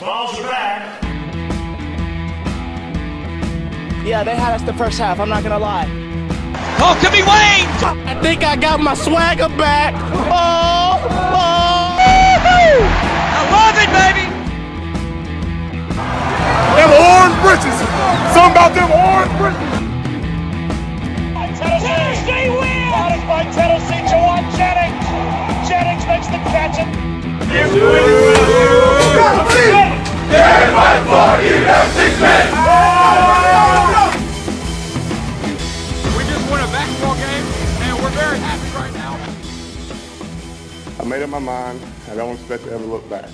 Balls are back. Yeah, they had us the first half, I'm not gonna lie. Oh, could be Wayne! I think I got my swagger back. Oh, oh. I love it, baby! Them orange britches. Something about them orange britches. Tennessee wins! Got it by Tennessee, Jauan Jennings. Jennings makes the catch. And- We just won a basketball game, and we're very happy right now. I made up my mind. I don't expect to ever look back.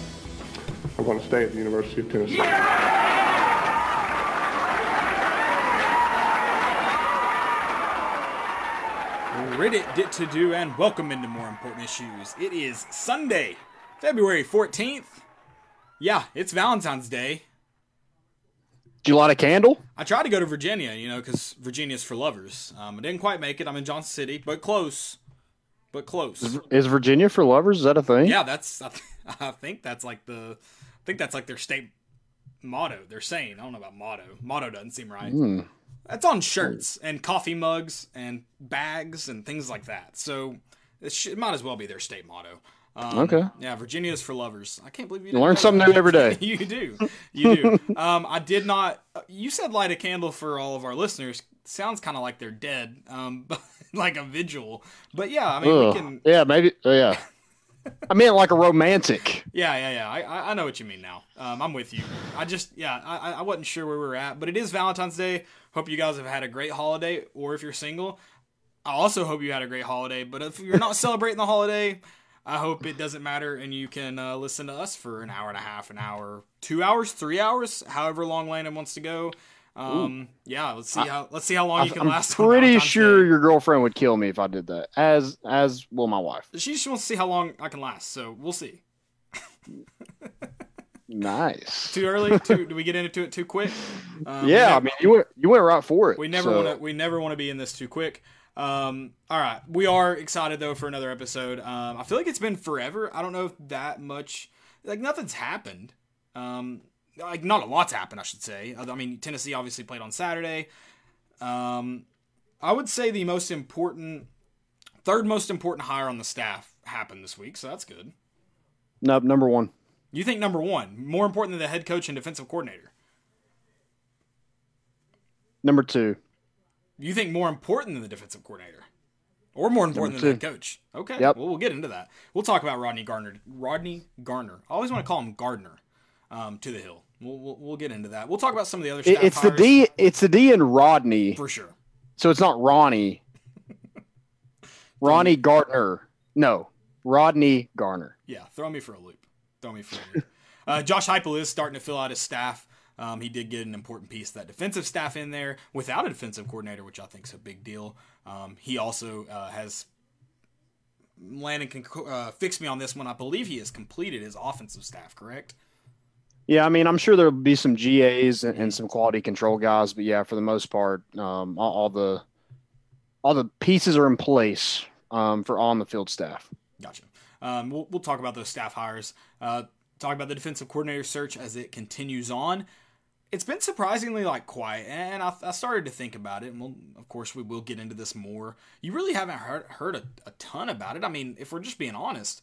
I'm going to stay at the University of Tennessee. Reddit did to do and welcome into more important issues. It is Sunday, February 14th. Yeah, it's Valentine's Day. Did you light a candle? I tried to go to Virginia, you know, because Virginia's for lovers. Um, I didn't quite make it. I'm in Johnson City, but close. But close. Is Virginia for lovers? Is that a thing? Yeah, that's. I, th- I think that's like the. I think that's like their state motto. They're saying. I don't know about motto. Motto doesn't seem right. Hmm. That's on shirts and coffee mugs and bags and things like that. So it, sh- it might as well be their state motto. Um, Okay. Yeah, Virginia's for lovers. I can't believe you You learn something new every day. you do. You do. um, I did not. You said light a candle for all of our listeners. Sounds kind of like they're dead. Um, but like a vigil. But yeah, I mean, we can. Yeah, maybe. uh, yeah. I meant like a romantic. Yeah, yeah, yeah. I, I, know what you mean now. Um, I'm with you. I just, yeah, I- I wasn't sure where we were at, but it is Valentine's Day. Hope you guys have had a great holiday, or if you're single, I also hope you had a great holiday. But if you're not celebrating the holiday, I hope it doesn't matter, and you can uh, listen to us for an hour and a half, an hour, two hours, three hours, however long Landon wants to go. Um, yeah, let's see how let's see how long you can I'm last. on pretty sure your girlfriend would kill me if I did that. As as will my wife. she just wants to see how long I can last. So we'll see. Nice. Too early? Too, do we get into it too quick? Um, Yeah, never- I mean you went you went right for it. we never so- want to. We never want to be in this too quick. Um, all right, we are excited though for another episode. Um, I feel like it's been forever. I don't know if that much. Like nothing's happened. Um, like not a lot's happened, I should say. I mean, Tennessee obviously played on Saturday. Um, I would say the most important, third most important hire on the staff happened this week, so that's good. Nope, number one. You think number one more important than the head coach and defensive coordinator? Number two. You think more important than the defensive coordinator, or more important than the head coach? Okay, Yep. well we'll get into that. We'll talk about Rodney Garner. Rodney Garner. I always want to call him Gardner. Um, to the hill. We'll, we'll we'll get into that. We'll talk about some of the other staff it's the hires D it's the D in Rodney. for sure. So it's not Ronnie. Ronnie Gardner. No. Rodney Garner. Yeah, throw me for a loop. Throw me for a loop. Uh, Josh Heupel is starting to fill out his staff. Um, he did get an important piece of that defensive staff in there without a defensive coordinator, which I think is a big deal. Um, he also uh, has Landon can uh, fix me on this one. I believe he has completed his offensive staff. Correct? Yeah, I mean, I'm sure there'll be some GAs and, and some quality control guys, but yeah, for the most part, um, all, all the all the pieces are in place um, for on the field staff. Gotcha. Um, we'll, we'll talk about those staff hires. Uh, talk about the defensive coordinator search as it continues on. It's been surprisingly like quiet, and I, I started to think about it. And we'll, of course, we will get into this more. You really haven't heard heard a, a ton about it. I mean, if we're just being honest,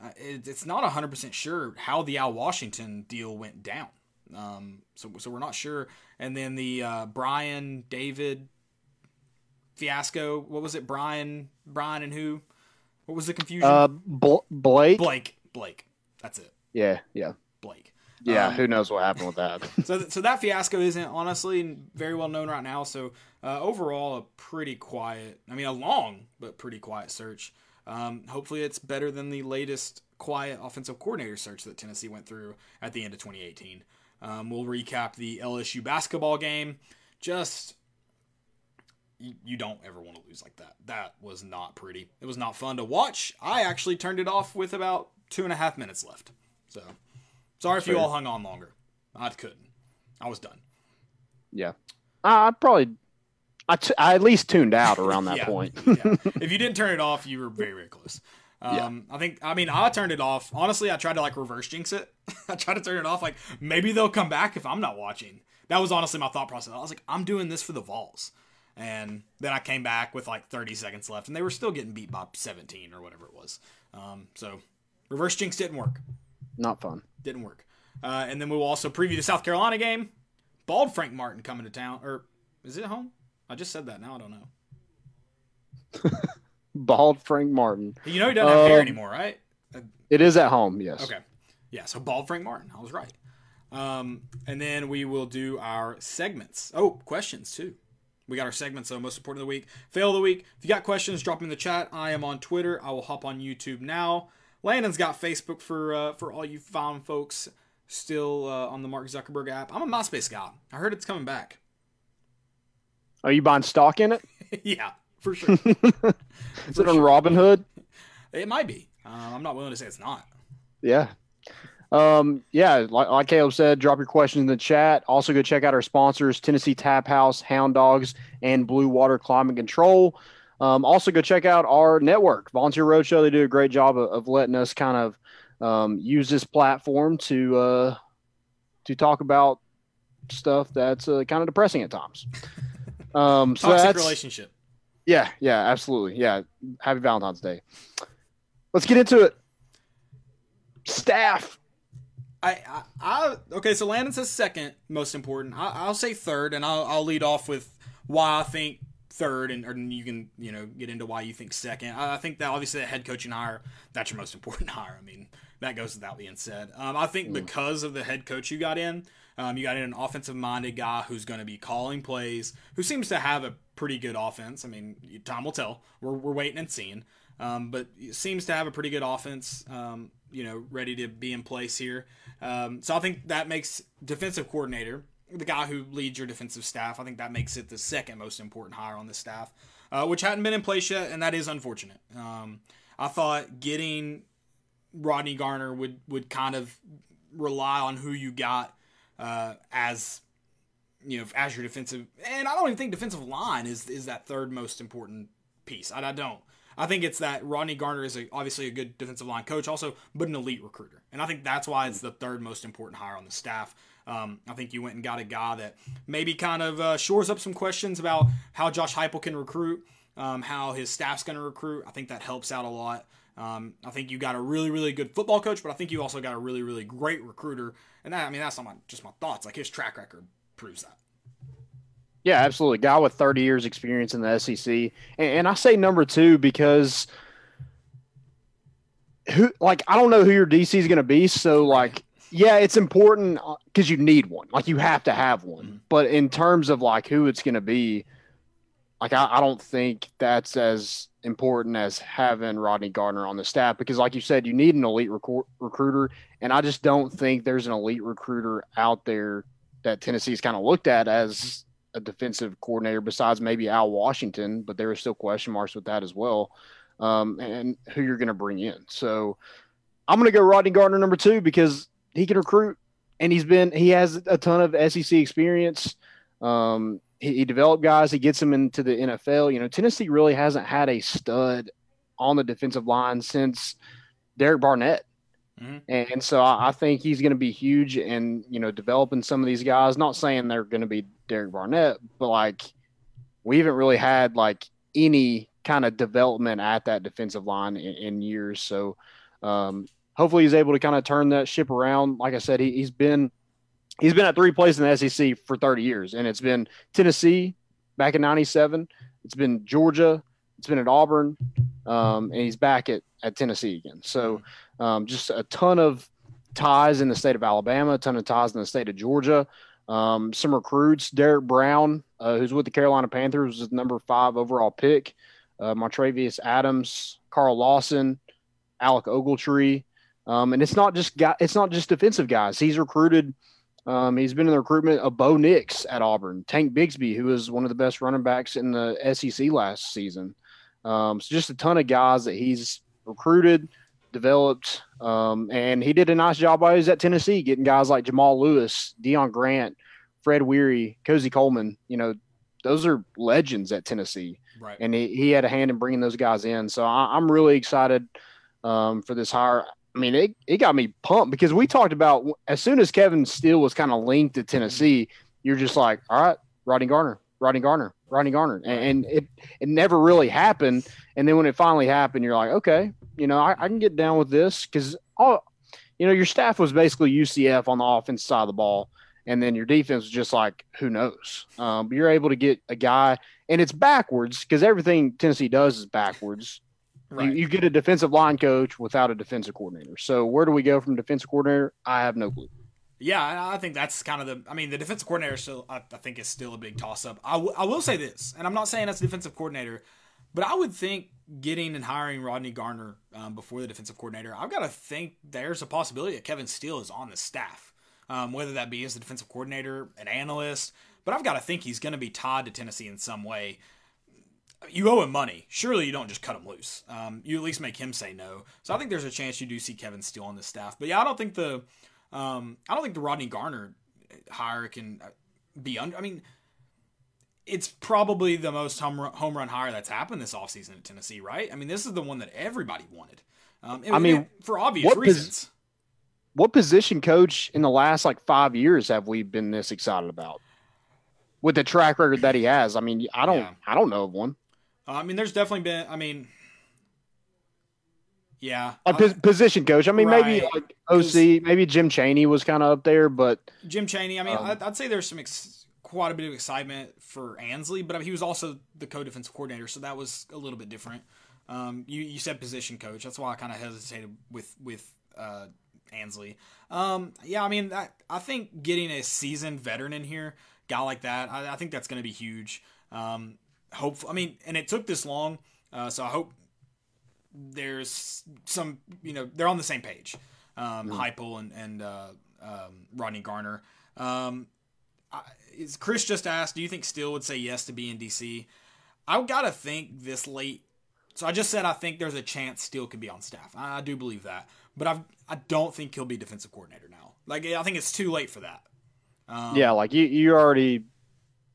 uh, it, it's not hundred percent sure how the Al Washington deal went down. Um, so so we're not sure. And then the uh, Brian David fiasco. What was it? Brian Brian and who? What was the confusion? Uh, Bl- Blake. Blake. Blake. That's it. Yeah, yeah, Blake. Yeah. Um, who knows what happened with that? So, th- so that fiasco isn't honestly very well known right now. So uh, overall, a pretty quiet. I mean, a long but pretty quiet search. Um, hopefully, it's better than the latest quiet offensive coordinator search that Tennessee went through at the end of 2018. Um, we'll recap the LSU basketball game. Just you, you don't ever want to lose like that. That was not pretty. It was not fun to watch. I actually turned it off with about two and a half minutes left. So sorry if you all hung on longer. I couldn't. I was done. yeah, I, I probably, I, t- I at least tuned out around that Yeah. point. yeah. If you didn't turn it off, you were very, very close. Um, I think, I mean, I turned it off. Honestly, I tried to like reverse jinx it. I tried to turn it off. Like maybe they'll come back if I'm not watching. That was honestly my thought process. I was like, I'm doing this for the Vols. And then I came back with like 30 seconds left, and they were still getting beat by 17 or whatever it was. Um, so reverse jinx didn't work. Not fun. Didn't work. Uh, and then we will also preview the South Carolina game. Bald Frank Martin coming to town, or is it home? I just said that. Now I don't know. Bald Frank Martin. You know he doesn't have hair Um, anymore, right? It is at home, yes. Okay. Yeah, so bald Frank Martin. I was right. Um, and then we will do our segments. Oh, questions too. We got our segments, so most important of the week. Fail of the week. If you got questions, drop them in the chat. I am on Twitter. I will hop on YouTube now. Landon's got Facebook for uh, for all you fine folks still uh, on the Mark Zuckerberg app. I'm a MySpace guy. I heard it's coming back. Are you buying stock in it? yeah, for sure. Is it on Robinhood? it might be. Uh, I'm not willing to say it's not. Yeah. Um, yeah, like, like Caleb said, drop your questions in the chat. Also, go check out our sponsors Tennessee Tap House, Hound Dogs, and Blue Water Climate Control. Um, also, go check out our network, Volunteer Roadshow. They do a great job of, of letting us kind of um, use this platform to uh, to talk about stuff that's uh, kind of depressing at times. Um, so Toxic that's, relationship. yeah, yeah, absolutely. Yeah. Happy Valentine's Day. Let's get into it. Staff. I, I, I okay. So Landon says second most important. I, I'll say third, and I'll, I'll lead off with why I think third, and or you can you know get into why you think second. I, I think that obviously the head coaching hire that's your most important hire. I mean that goes without being said. Um, I think because of the head coach you got in, um, you got in an offensive minded guy who's going to be calling plays, who seems to have a pretty good offense. I mean, time will tell. We're, we're waiting and seeing. Um, but seems to have a pretty good offense, um, you know, ready to be in place here. Um, so I think that makes defensive coordinator, the guy who leads your defensive staff, I think that makes it the second most important hire on the staff, uh, which hadn't been in place yet, and that is unfortunate. Um, I thought getting Rodney Garner would would kind of rely on who you got uh, as you know as your defensive, and I don't even think defensive line is is that third most important piece. I, I don't. I think it's that Rodney Garner is a, obviously a good defensive line coach, also, but an elite recruiter, and I think that's why it's the third most important hire on the staff. Um, I think you went and got a guy that maybe kind of uh, shores up some questions about how Josh Heupel can recruit, um, how his staff's going to recruit. I think that helps out a lot. Um, I think you got a really, really good football coach, but I think you also got a really, really great recruiter. And that, I mean, that's not my, just my thoughts. Like his track record proves that. Yeah, absolutely. Guy with 30 years experience in the SEC. And, and I say number two because who like I don't know who your DC is going to be, so like yeah, it's important because you need one. Like you have to have one. Mm-hmm. But in terms of like who it's going to be, like I, I don't think that's as important as having Rodney Gardner on the staff because, like you said, you need an elite recru- recruiter, and I just don't think there's an elite recruiter out there that Tennessee's kind of looked at as a defensive coordinator besides maybe Al Washington, but there are still question marks with that as well, um, and who you're going to bring in. So I'm going to go Rodney Gardner number two because he can recruit, and he's been he has a ton of SEC experience. Um, he, he developed guys. He gets them into the NFL. You know, Tennessee really hasn't had a stud on the defensive line since Derek Barnett. Mhm. And so I, I think he's going to be huge in, you know, developing some of these guys. Not saying they're going to be Derek Barnett, but like we haven't really had like any kind of development at that defensive line in, in years. So um, hopefully he's able to kind of turn that ship around. Like I said, he, he's been he's been at three places in the SEC for 30 years, and it's been Tennessee back in '97, it's been Georgia, it's been at Auburn, um, and he's back at at Tennessee again. So um, just a ton of ties in the state of Alabama, a ton of ties in the state of Georgia. Um, some recruits, Derrick Brown, uh, who's with the Carolina Panthers, was the number five overall pick. Uh, Montravius Adams, Carl Lawson, Alec Ogletree, um, and it's not just guy, it's not just defensive guys. He's recruited. Um, he's been in the recruitment of Bo Nix at Auburn, Tank Bigsby, who was one of the best running backs in the SEC last season. Um, so just a ton of guys that he's recruited, developed, um, and he did a nice job while he was at Tennessee, getting guys like Jamal Lewis, Deon Grant, Fred Weary, Cosey Coleman. You know, those are legends at Tennessee Right. and he, he had a hand in bringing those guys in. So I, I'm really excited um, for this hire. I mean, it, it got me pumped because we talked about as soon as Kevin Steele was kind of linked to Tennessee, you're just like, all right, Rodney Garner, Rodney Garner, Rodney Garner, and, and it it never really happened. And then when it finally happened, you're like, okay, you know, I, I can get down with this because all, you know, your staff was basically UCF on the offense side of the ball, and then your defense was just like, who knows? Um, but you're able to get a guy, and it's backwards because everything Tennessee does is backwards. Right. You, you get a defensive line coach without a defensive coordinator. So where do we go from defensive coordinator? I have no clue. Yeah, I think that's kind of the. I mean, the defensive coordinator still, I, I think, is still a big toss up. I, w- I will say this, and I'm not saying that's a defensive coordinator, but I would think getting and hiring Rodney Garner um, before the defensive coordinator, I've got to think there's a possibility that Kevin Steele is on the staff, um, whether that be as the defensive coordinator, an analyst. But I've got to think he's going to be tied to Tennessee in some way. You owe him money. Surely you don't just cut him loose. Um, you at least make him say no. So I think there's a chance you do see Kevin Steele on the staff. But yeah, I don't think the um, I don't think the Rodney Garner hire can uh, be under. I mean, it's probably the most home run, home run hire that's happened this offseason at Tennessee, right? I mean, this is the one that everybody wanted. Um, I mean, for obvious what pos- reasons. What position coach in the last like five years have we been this excited about? With the track record that he has, I mean, I don't, Yeah. I don't know of one. Uh, I mean, there's definitely been. I mean, yeah, A uh, position coach. I mean, maybe like OC, maybe Jim Chaney was kind of up there, but Jim Chaney. I mean, Um, I'd, I'd say there's some ex- quite a bit of excitement for Ansley, but I mean, he was also the co-defensive coordinator, so that was a little bit different. Um, you you said position coach. That's why I kind of hesitated with with uh, Ansley. Um, yeah, I mean, I, I think getting a seasoned veteran in here, guy like that, I, I think that's going to be huge. Um, hope. I mean, and it took this long, uh, so I hope there's some. You know, they're on the same page. Um, Heupel and and uh, um, Rodney Garner. Um, I, is Chris just asked, do you think Steele would say yes to be in DC? I've got to think this late. So I just said I think there's a chance Steele could be on staff. I, I do believe that, but I've I don't think he'll be defensive coordinator now. Like I think it's too late for that. Um, yeah, like you, you already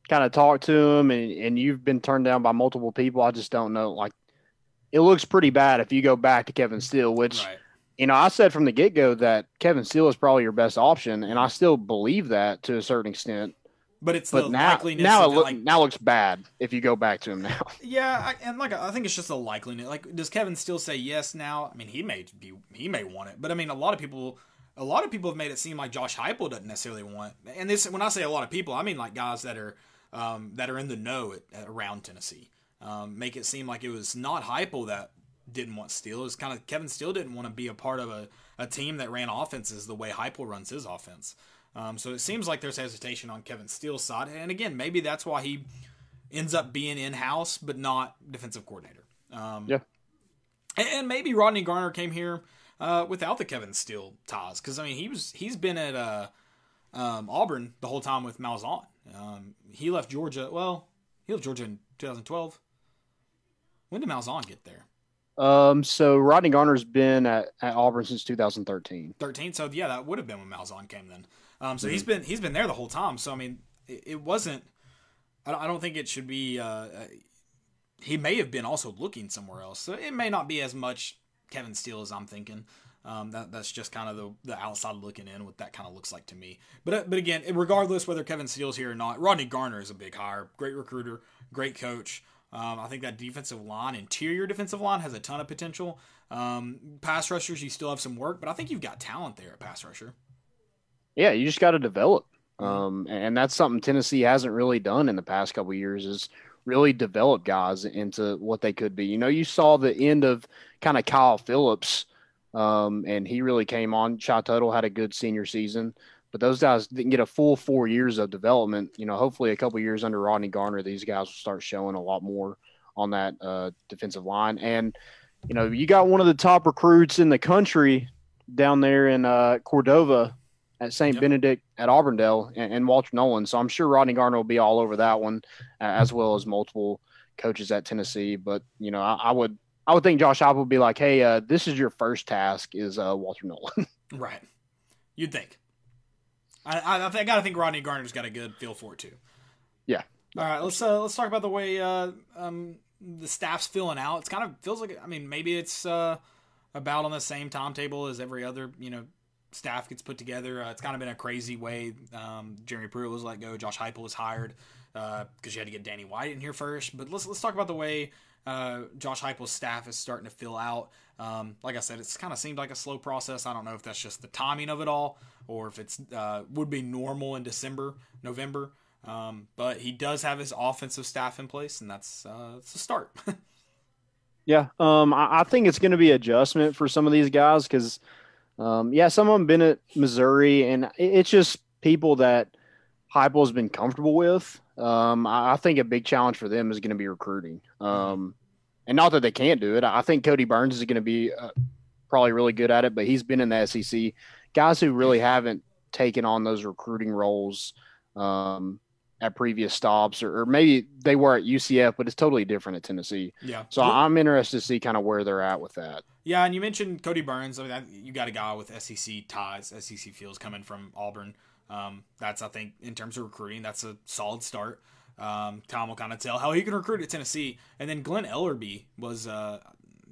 kind of talked to him, and and you've been turned down by multiple people. I just don't know. Like, it looks pretty bad if you go back to Kevin Steele, which right. you know I said from the get go that Kevin Steele is probably your best option, and I still believe that to a certain extent. But it's But the now, likeliness now it look, like now looks bad if you go back to him now. Yeah, I, and like I think it's just a likeliness. Like, does Kevin still say yes now? I mean, he may be, he may want it, but I mean, a lot of people, a lot of people have made it seem like Josh Heupel doesn't necessarily want. And this, when I say a lot of people, I mean like guys that are, um, that are in the know at, at, around Tennessee. Um, make it seem like it was not Heupel that didn't want Steele. It's kind of Kevin Steele didn't want to be a part of a, a team that ran offenses the way Heupel runs his offense. Um, so it seems like there's hesitation on Kevin Steele's side, and again, maybe that's why he ends up being in house, but not defensive coordinator. Um, Yeah. and, and maybe Rodney Garner came here uh, without the Kevin Steele ties, because I mean he was he's been at uh, um, Auburn the whole time with Malzahn. He left Georgia. Well, he left Georgia in 2012. When did Malzahn get there? Um, so Rodney Garner's been at, at Auburn since 2013. 13. So yeah, that would have been when Malzahn came then. Um, so he's been he's been there the whole time. So I mean, it, it wasn't. I don't, I don't think it should be. Uh, he may have been also looking somewhere else. So it may not be as much Kevin Steele as I'm thinking. Um, that, that's just kind of the, the outside looking in, what that kind of looks like to me. But uh, but again, regardless whether Kevin Steele's here or not, Rodney Garner is a big hire. Great recruiter, great coach. Um, I think that defensive line, interior defensive line, has a ton of potential. Um, pass rushers, you still have some work, but I think you've got talent there at pass rusher. Yeah, you just got to develop. Um, and that's something Tennessee hasn't really done in the past couple of years is really develop guys into what they could be. You know, you saw the end of kind of Kyle Phillips, um, and he really came on. Shy Tuttle had a good senior season, but those guys didn't get a full four years of development. You know, hopefully a couple years under Rodney Garner, these guys will start showing a lot more on that uh, defensive line. And you know, you got one of the top recruits in the country down there in uh, Cordova at St. Yep. Benedict at Auburndale and, and Walter Nolan. So I'm sure Rodney Garner will be all over that one, uh, as well as multiple coaches at Tennessee. But you know, I, I would I would think Josh Heupel would be like, "Hey, uh, this is your first task is uh, Walter Nolan." Right. You'd think. I I, I, I gotta think Rodney Garner's got a good feel for it too. Yeah. All right. Let's uh, let's talk about the way uh, um, the staff's filling out. It's kind of feels like I mean maybe it's uh, about on the same timetable as every other you know staff gets put together. Uh, it's kind of been a crazy way. Um, Jeremy Pruitt was let go. Josh Heupel was hired because uh, you had to get Danny White in here first. But let's let's talk about the way uh, Josh Heupel's staff is starting to fill out. Um, like I said, it's kind of seemed like a slow process. I don't know if that's just the timing of it all, or if it's uh, would be normal in December, November. Um, but he does have his offensive staff in place, and that's uh, a start. yeah, um, I, I, think it's going to be adjustment for some of these guys because, um, yeah, some of them been at Missouri, and it's just people that Heupel has been comfortable with. Um, I, I, think a big challenge for them is going to be recruiting. Um, and not that they can't do it. I think Kodi Burns is going to be uh, probably really good at it, but he's been in the SEC. Guys who really haven't taken on those recruiting roles um, at previous stops, or, or, maybe they were at UCF, but it's totally different at Tennessee. Yeah. So I'm interested to see kind of where they're at with that. Yeah, and you mentioned Kodi Burns. I mean, you got a guy with SEC ties, SEC feels coming from Auburn. Um, that's I think in terms of recruiting, that's a solid start. Um, Tom will kind of tell how he can recruit at Tennessee, and then Glen Elarbee was uh,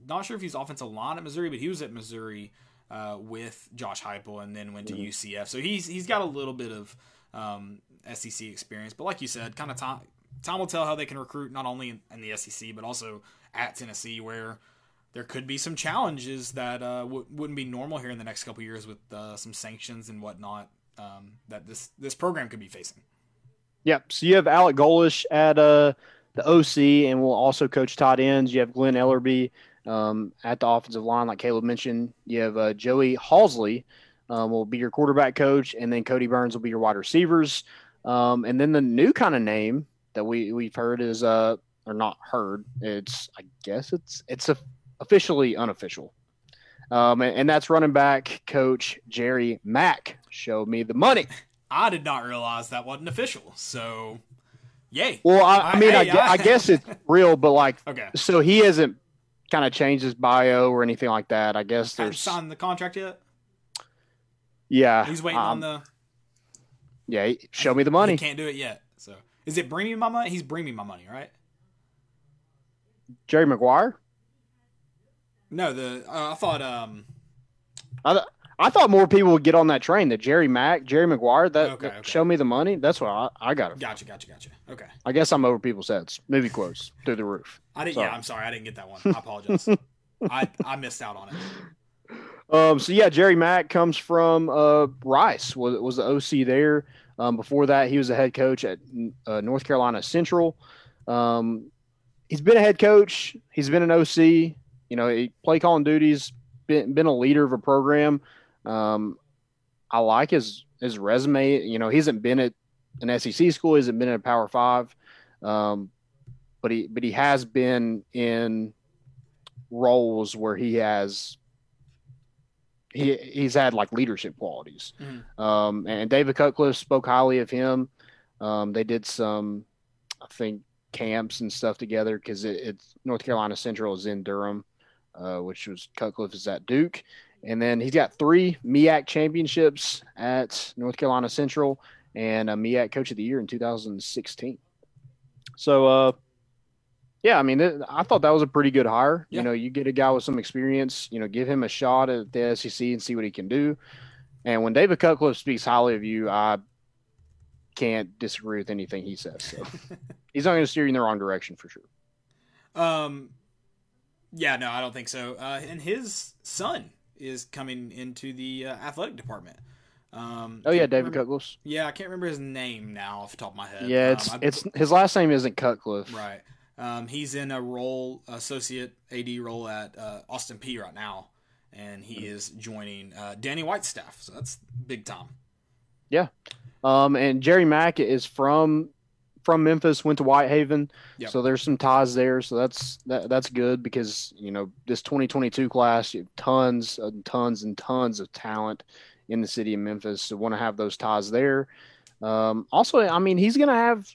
not sure if he's offensive line at Missouri, but he was at Missouri uh, with Josh Heupel, and then went to mm-hmm. UCF. So he's he's got a little bit of um, SEC experience, but like you said, kind of Tom time will tell how they can recruit not only in, in, the SEC but also at Tennessee, where there could be some challenges that uh, w- wouldn't be normal here in the next couple years with uh, some sanctions and whatnot um, that this this program could be facing. Yep. So you have Alec Golesh at uh, the OC, and we'll also coach tight ends. You have Glen Elarbee um, at the offensive line, like Caleb mentioned. You have uh, Joey Halzle um, will be your quarterback coach, and then Kodi Burns will be your wide receivers. Um, and then the new kind of name that we we've heard is uh or not heard. It's I guess it's it's a, officially unofficial. Um, and, and, that's running back coach Jerry Mack. Show me the money. I did not realize that wasn't official. So, yay. Well, I, I mean, hey, I, I, I, guess it's real, but like, okay. So he hasn't kind of changed his bio or anything like that. I guess there's signed the contract yet. Yeah, he's waiting um, on the. Yeah, show me the money. He can't do it yet. So, is it bring me my money? He's bring me my money, right? Jerry Maguire. No, the uh, I thought um I, I thought more people would get on that train. The Jerry Mack, Jerry Maguire, that, okay, okay. show me the money. That's what I, I got it. Gotcha, gotcha, gotcha. Okay. I guess I'm over people's heads. Movie quotes through the roof. I didn't. Sorry. Yeah, I'm sorry. I didn't get that one. I apologize. I I missed out on it. Um. So yeah, Jerry Mack comes from uh Rice. Was was the OC there. Um. Before that, he was a head coach at uh, North Carolina Central. Um. He's been a head coach. He's been an OC. You know, he play calling duties, been, been a leader of a program. Um, I like his his resume. You know, he hasn't been at an SEC school, he hasn't been at a Power Five, um, but he but he has been in roles where he has he he's had like leadership qualities. Mm-hmm. Um, and David Cutcliffe spoke highly of him. Um, they did some, I think, camps and stuff together because it, it's North Carolina Central is in Durham uh, which was Cutcliffe is at Duke. And then he's got three MEAC championships at North Carolina Central and a MEAC Coach of the Year in 2016. So, uh, yeah, I mean, th- I thought that was a pretty good hire. Yeah. You know, you get a guy with some experience, you know, give him a shot at the SEC and see what he can do. And when David Cutcliffe speaks highly of you, I can't disagree with anything he says. So he's not going to steer you in the wrong direction for sure. Um, yeah, no, I don't think so. Uh, and his son is coming into the uh, athletic department. Um, oh yeah, David Cutcliffe. Yeah, I can't remember his name now off the top of my head. Yeah, it's um, it's his last name isn't Cutcliffe. Right. Um, he's in a role, associate AD role at uh, Austin Peay right now, and he mm-hmm. is joining uh, Danny White's staff. So that's big time. Yeah. Um, and Jerry Mack is from from Memphis, went to Whitehaven, yep. so there's some ties there. So that's that, that's good because you know this 2022 class, you have tons and tons and tons of talent in the city of Memphis. So want to have those ties there. Um, also, I mean, he's going to have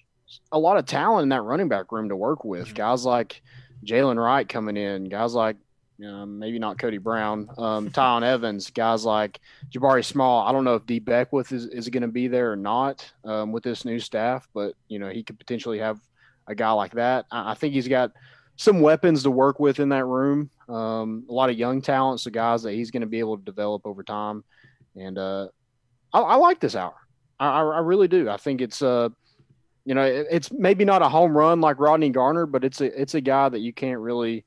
a lot of talent in that running back room to work with. Mm-hmm. Guys like Jaylen Wright coming in, guys like um, maybe not Cody Brown, um, Tiyon Evans, guys like Jabari Small. I don't know if D Beckwith is, is going to be there or not um, with this new staff, but you know he could potentially have a guy like that. I, I, think he's got some weapons to work with in that room. Um, a lot of young talents, the guys that he's going to be able to develop over time, and uh, I, I like this hour. I, I really do. I think it's uh, you know, it, it's maybe not a home run like Rodney Garner, but it's a it's a guy that you can't really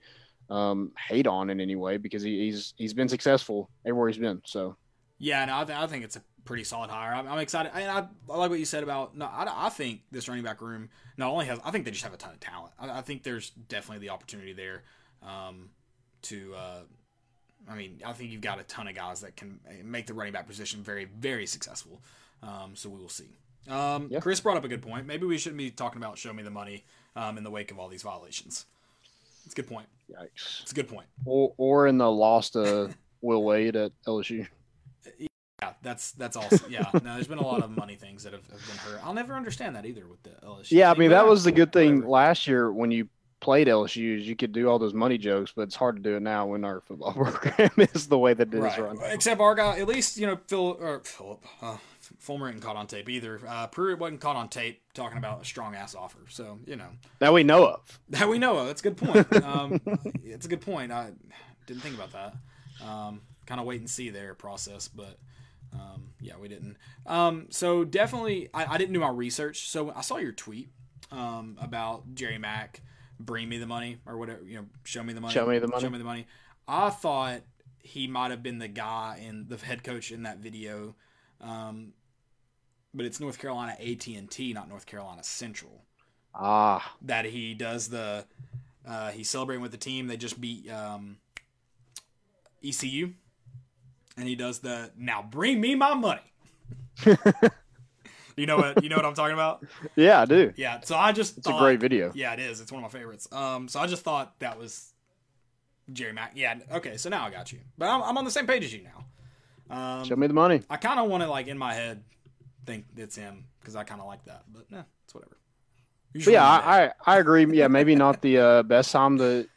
um, hate on in any way because he, he's he's been successful everywhere he's been. So Yeah, no, I, th- I think it's a pretty solid hire. I'm, I'm excited. I, I, I like what you said about. No, I, I think this running back room not only has. I think they just have a ton of talent. I, I think there's definitely the opportunity there um, to. Uh, I mean, I think you've got a ton of guys that can make the running back position very, very successful. Um, so we will see. Um, Yeah. Chris brought up a good point. Maybe we shouldn't be talking about show me the money um, in the wake of all these violations. It's a good point. Yikes. It's a good point. Or or in the loss to Will Wade at LSU. Yeah, that's that's also yeah. No, there's been a lot of money things that have, have been hurt. I'll never understand that either with the LSU. Yeah, I mean that was the good thing whatever. last year when you played LSU. Is you could do all those money jokes, but it's hard to do it now when our football program is the way that it is Right. run. Except our guy, at least you know Phil or Philip, uh, Fulmer isn't caught on tape either. Uh, Pruitt wasn't caught on tape talking about a strong ass offer. So you know That we know of. that we know of. That's a good point. Um, it's a good point. I didn't think about that. Um, kind of wait and see there process, but um, yeah, we didn't. Um, so definitely, I, I didn't do my research. So I saw your tweet um, about Jerry Mack, bring me the money or whatever. You know, show me the money. Show me the money. Show me the money. I thought he might have been the guy in the head coach in that video, um, but it's North Carolina AT and T, not North Carolina Central Ah, that he does the uh, he's celebrating with the team. They just beat um, ECU, and he does the now bring me my money. you know what you know what I'm talking about? yeah, I do. Yeah. So I just It's a great video. Yeah, it is. It's one of my favorites. Um, so I just thought that was Jerry Mack. Yeah. Okay. So now I got you, but I'm, I'm on the same page as you now. Um, Show me the money. I kind of want to like in my head think it's him because I kind of like that, but nah, it's whatever. Yeah, I, I I agree. Yeah, maybe not the uh, best time to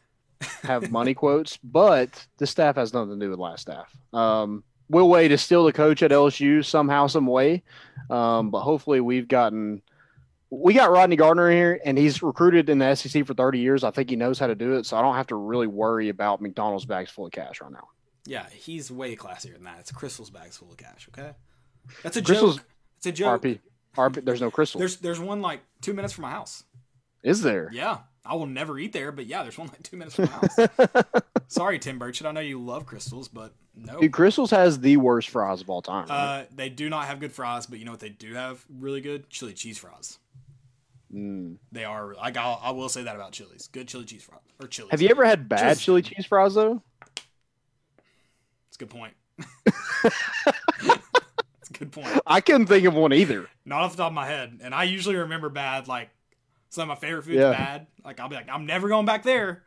have money quotes, but the staff has nothing to do with last staff. Um, Will Wade is still the coach at LSU somehow, some way. Um, but hopefully we've gotten we got Rodney Gardner here, and he's recruited in the SEC for 30 years. I think he knows how to do it, so I don't have to really worry about McDonald's bags full of cash right now. Yeah, he's way classier than that. It's Krystal's bags full of cash. Okay, that's a Krystal's- joke. It's a joke. RP, RP, there's no Krystal. There's there's one like two minutes from my house. Is there? Yeah, I will never eat there, but yeah, there's one like two minutes from my house. Sorry, Tim Burchett. I know you love Krystals, but no. Dude, Krystals has the worst fries of all time. right? Uh, they do not have good fries, but you know what they do have really good chili cheese fries. Mm. They are like I'll, I will say that about Chili's. Good chili cheese fries or chili. Have you ever had bad Just- chili cheese fries though? It's a good point. it's a good point. I couldn't think of one either. Not off the top of my head, and I usually remember bad. Like some of my favorite foods Yeah. bad. Like I'll be like, I'm never going back there.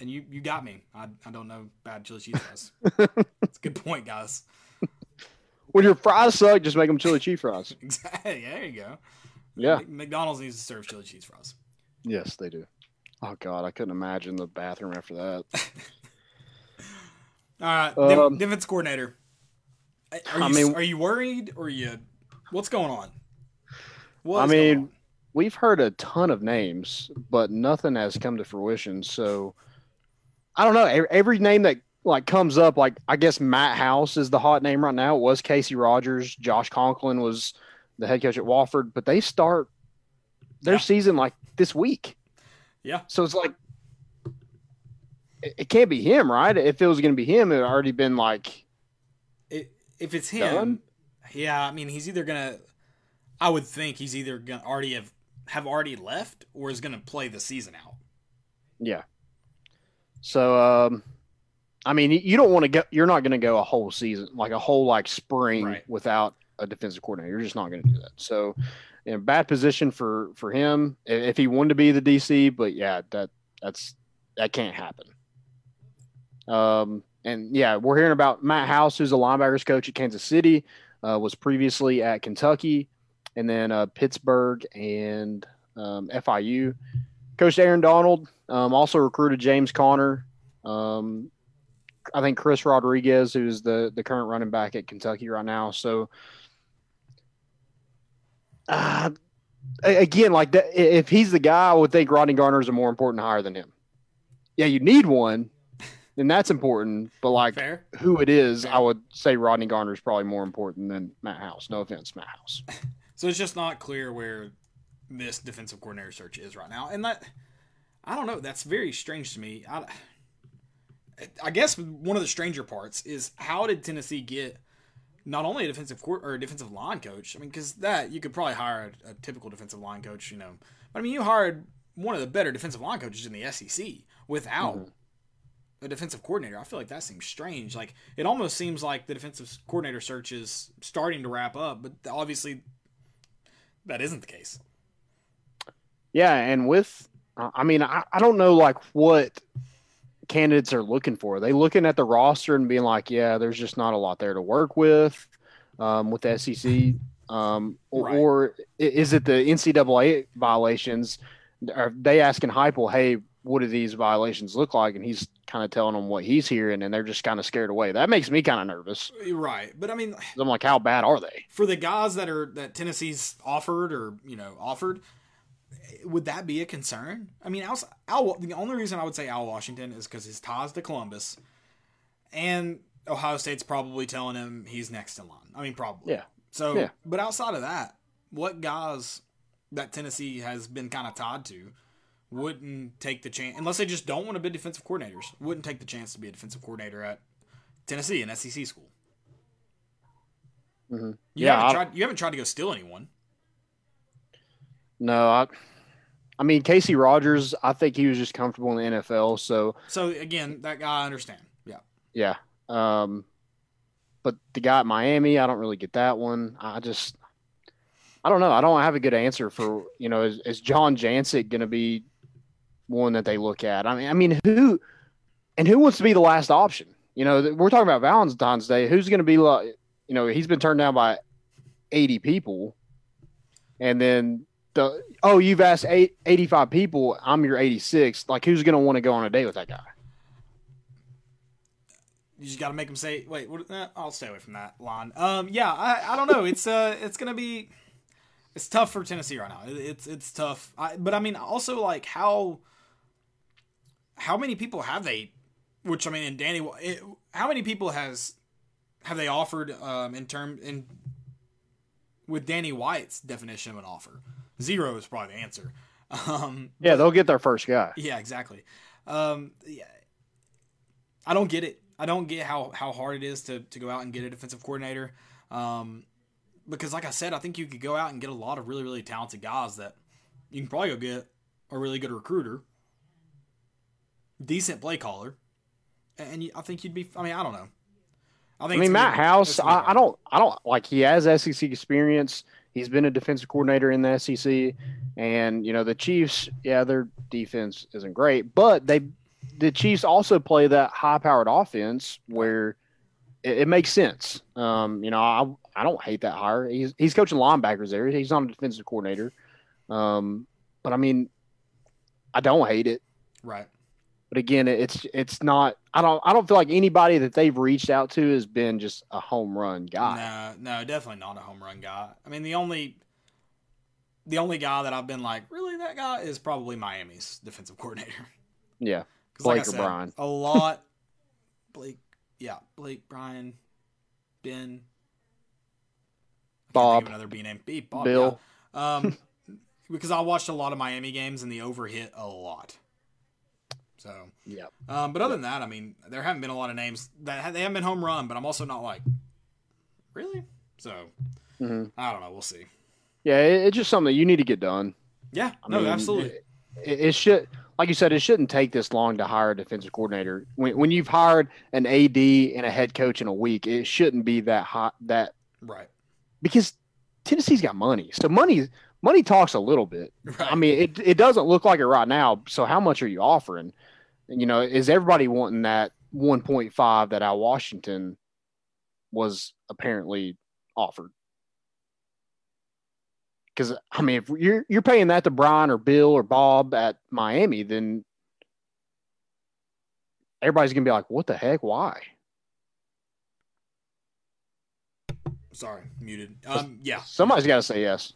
And you you got me. I, I don't know bad chili cheese fries. it's a good point, guys. When your fries suck, just make them chili cheese fries. Exactly. There you go. Yeah. Mc- McDonald's needs to serve chili cheese fries. Yes, they do. Oh God, I couldn't imagine the bathroom after that. Right, Um, defense coordinator. Are you, I mean- are you worried or you? What's going on? What I mean, on? we've heard a ton of names, but nothing has come to fruition. So I don't know. Every, every name that like comes up, like I guess Matt House is the hot name right now. It was Kacy Rodgers. Josh Conklin was the head coach at Wofford, but they start their Yeah. season like this week. Yeah. So it's like it, can't be him, right? If it was going to be him, it had already been like It, if it's him, Done? yeah. I mean, he's either gonna. I would think he's either gonna already have have already left or is gonna play the season out. Yeah. So, um, I mean, you don't want to go. You're not going to go a whole season, like a whole like spring, Right. without a defensive coordinator. You're just not going to do that. So, in a bad position for for him if he wanted to be the DC. But yeah, that that's that can't happen. Um, and yeah, we're hearing about Matt House, who's a linebackers coach at Kansas City, uh, was previously at Kentucky, and then uh, Pittsburgh and um, FIU. Coach Aaron Donald um, also recruited James Conner. Um, I think Chris Rodriguez, who's the the current running back at Kentucky right now. So, uh, again, like if he's the guy, I would think Rodney Garner is a more important hire than him. yeah, you need one, and that's important. But like Fair. who it is, Fair. I would say Rodney Garner is probably more important than Matt House. No offense, Matt House. So it's just not clear where this defensive coordinator search is right now, and that I don't know. That's very strange to me. I, I guess one of the stranger parts is how did Tennessee get not only a defensive court or a defensive line coach? I mean, because that you could probably hire a, a typical defensive line coach, you know. But I mean, you hired one of the better defensive line coaches in the SEC without mm-hmm. A defensive coordinator. I feel like that seems strange. Like it almost seems like the defensive coordinator search is starting to wrap up, but obviously that isn't the case. Yeah, and with uh, I mean, I, I don't know like what candidates are looking for. Are they looking at the roster and being like, yeah, there's just not a lot there to work with um, with the SEC, um, or, Right. or is it the NCAA violations? Are they asking Heupel, hey, what do these violations look like? And he's kind of telling them what he's hearing, and they're just kind of scared away. That makes me kind of nervous. Right. But I mean, I'm like, how bad are they? for the guys that are that Tennessee's offered or, you know, offered, would that be a concern? I mean, Al, Al the only reason I would say Al Washington is because his ties to Columbus and Ohio State's probably telling him he's next in line. I mean, probably. Yeah. So, Yeah. but outside of that, what guys that Tennessee has been kind of tied to wouldn't take the chance, unless they just don't want to be defensive coordinators, wouldn't take the chance to be a defensive coordinator at Tennessee, an SEC school. Mhm. You Yeah, haven't tried. You haven't tried to go steal anyone. No, I, I mean Kacy Rodgers. I think he was just comfortable in the NFL, so So again, that guy I understand. Yeah. yeah. Um, but the guy at Miami, I don't really get that one. I just, I don't know. I don't have a good answer for you know. Is, is John Jancic going to be one that they look at? I mean, I mean who, and who wants to be the last option? You know, we're talking about Valentine's Day. Who's going to be like, you know, he's been turned down by eighty people, and then the oh, you've asked eight, 85 people. I'm your eighty six. Like, who's going to want to go on a date with that guy? You just got to make them say, "Wait, what, eh, I'll stay away from that line." Um, yeah, I, I don't know. It's uh, it's gonna be, it's tough for Tennessee right now. It- It's it's tough. I, but I mean, also like how, how many people have they? Which I mean, and Danny, it, how many people has have they offered um in term in with Danny White's definition of an offer? Zero is probably the answer. Um, Yeah, they'll get their first guy. yeah, exactly. Um, yeah, I don't get it. I don't get how, how hard it is to, to go out and get a defensive coordinator. Um, because like I said, I think you could go out and get a lot of really, really talented guys that you can probably go get a really good recruiter, decent play caller, and you, I think you'd be. I mean, I don't know. I I mean, Matt be- House, it's gonna be I, I don't, I don't like. He has SEC experience. He's been a defensive coordinator in the SEC, and you know the Chiefs. Yeah, their defense isn't great, but they, the Chiefs also play that high-powered offense where it, it makes sense. Um, you know, I, I don't hate that hire. He's he's coaching linebackers there. He's not a defensive coordinator, um, but I mean, I don't hate it. Right. But again, it's it's not. I don't. I don't feel like anybody that they've reached out to has been just a home run guy. No, no, definitely not a home run guy. I mean, the only the only guy that I've been like, really, that guy is probably Miami's defensive coordinator. Yeah, like Blake or said, Brian. a lot. Blake, yeah, Blake, Brian, Ben, Bob. another B name, B, Bob, Bill. yeah. Um, because I watched a lot of Miami games and the over hit a lot. So, yeah. um, but other than that, I mean, there haven't been a lot of names that they haven't been home run, but I'm also not like, really. So, hmm I don't know. We'll see. Yeah, it, it's just something that you need to get done. Yeah, I no, mean, absolutely. It, it should, like you said, it shouldn't take this long to hire a defensive coordinator. When when you've hired an AD and a head coach in a week, it shouldn't be that hot. That Right. because Tennessee's got money, so money money talks a little bit. Right. I mean, it it doesn't look like it right now. So how much are you offering? You know, is everybody wanting that 1.5 that Al Washington was apparently offered? Because I mean, if you're you're paying that to Brian or Bill or Bob at Miami, then everybody's gonna be like, "What the heck? Why?" Sorry, muted. Um, yeah. Somebody's got to say yes.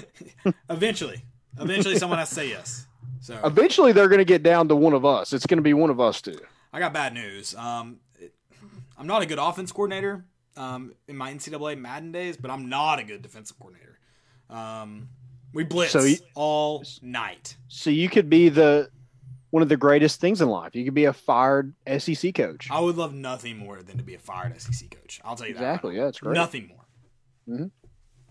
eventually, eventually, someone has to say yes. So Eventually, they're going to get down to one of us. It's going to be one of us two. I got bad news. Um, I'm not a good offense coordinator um, in my NCAA Madden days, but I'm not a good defensive coordinator. Um, we blitz So you- all night. So you could be the one of the greatest things in life. You could be a fired SEC coach. I would love nothing more than to be a fired SEC coach. I'll tell you that. right Exactly. Yeah, that's great. Nothing more. Mhm.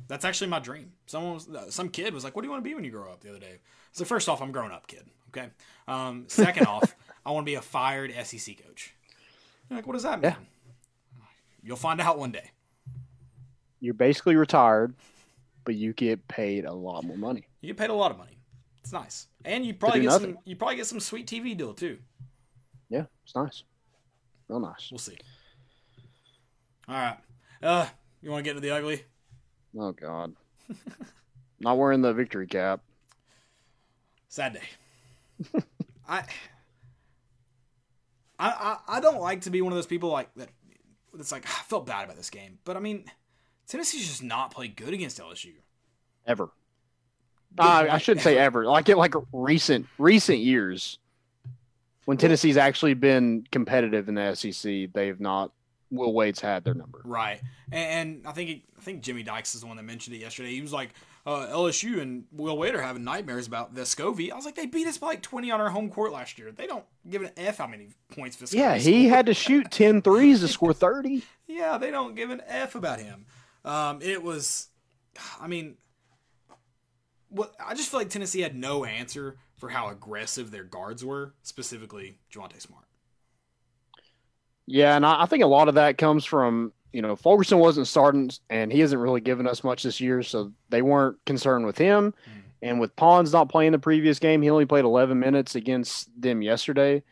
That's actually my dream. Someone, was, uh, some kid was like, "What do you want to be when you grow up?" The other day. So first off, I'm grown up, kid. Okay. Um, second off, I want to be a fired SEC coach. You're like, what does that mean? Yeah. You'll find out one day. You're basically retired, but you get paid a lot more money. You get paid a lot of money. It's nice, and you probably get nothing. some. You probably get some sweet TV deal too. Yeah, it's nice. Real nice. We'll see. All right. Uh, you want to get into the ugly? Oh God. Not wearing the victory cap. Sad day. I, I, I, I don't like to be one of those people like that. That's like ah, I felt bad about this game, but I mean, Tennessee's just not played good against LSU. Ever. Ah, I I shouldn't say ever. Like it like recent recent years. When Tennessee's actually been competitive in the SEC, they have not Will Wade's had their number. Right, and, and I think he, I think Jimmy Dykes is the one that mentioned it yesterday. He was like, uh, LSU and Will Wade are having nightmares about Vescovi. I was like, they beat us by like twenty on our home court last year. They don't give an f how many points Vescovi. Yeah, he scored. had to shoot 10 threes to score 30. Yeah, they don't give an f about him. Um, it was, I mean, what I just feel like Tennessee had no answer for how aggressive their guards were, specifically Javonte Smart. Yeah, and I, I think a lot of that comes from, you know, Fulkerson wasn't starting and he hasn't really given us much this year, so they weren't concerned with him. Mm. And with Pons not playing the previous game, he only played 11 minutes against them yesterday.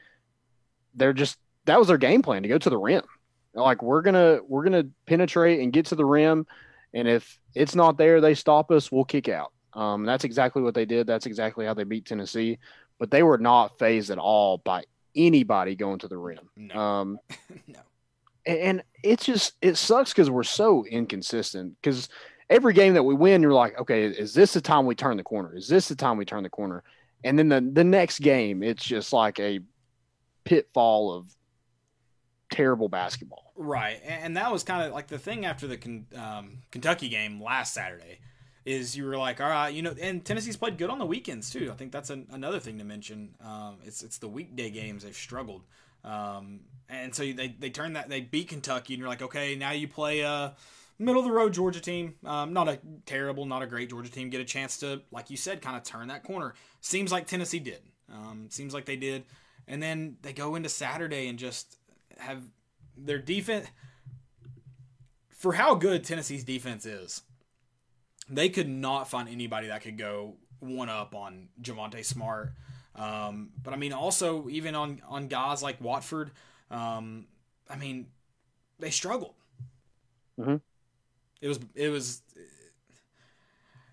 They're just that was their game plan to go to the rim. Like we're going to we're going to penetrate and get to the rim and if it's not there, they stop us, we'll kick out. Um, that's exactly what they did. That's exactly how they beat Tennessee, but they were not phased at all by anybody going to the rim. No, Um, no. And, it's just it sucks because we're so inconsistent. Because every game that we win, you're like, okay, is this the time we turn the corner? Is this the time we turn the corner? And then the the next game, it's just like a pitfall of terrible basketball. Right, and, and that was kind of like the thing after the um, Kentucky game last Saturday. Is you were like, all right, you know, and Tennessee's played good on the weekends too. I think that's an, another thing to mention. Um, it's it's the weekday games they've struggled, um, and so they they turn that they beat Kentucky, and you're like, okay, now you play a middle of the road Georgia team, um, not a terrible, not a great Georgia team, get a chance to, like you said, kind of turn that corner. Seems like Tennessee did. Um, seems like they did, and then they go into Saturday and just have their defense for how good Tennessee's defense is. They could not find anybody that could go one up on Javonte Smart. Um, but I mean, also even on on guys like Watford, um, I mean, they struggled. Mhm. It was it was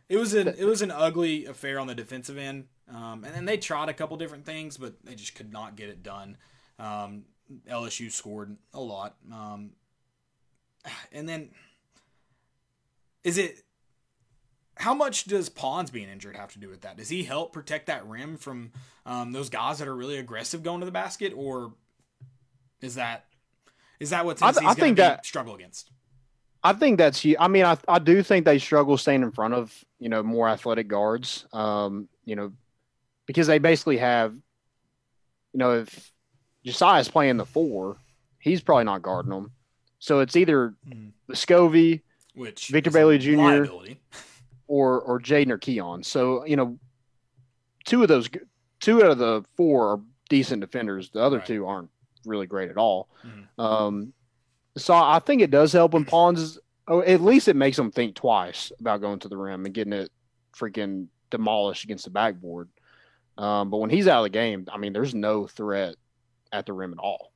it was an it was an ugly affair on the defensive end. Um, and then they tried a couple different things, but they just could not get it done. Um, LSU scored a lot. Um, and then is it how much does Pons being injured have to do with that? Does he help protect that rim from um, those guys that are really aggressive going to the basket, or is that is that what I Tennessee's I going think to that- struggle against? I think that's I mean, I, I do think they struggle staying in front of, you know, more athletic guards. Um, you know, because they basically have, you know, if Josiah's playing the four, he's probably not guarding them. So it's either Hmm. Scovey Which Victor Bailey Jr. or or Jaden or Keon. So, you know, two of those two out of the four are decent defenders. The other Right. two aren't really great at all. Mhm. Um, so I think it does help when Pons oh, at least it makes them think twice about going to the rim and getting it freaking demolished against the backboard. Um, but when he's out of the game, I mean, there's no threat at the rim at all.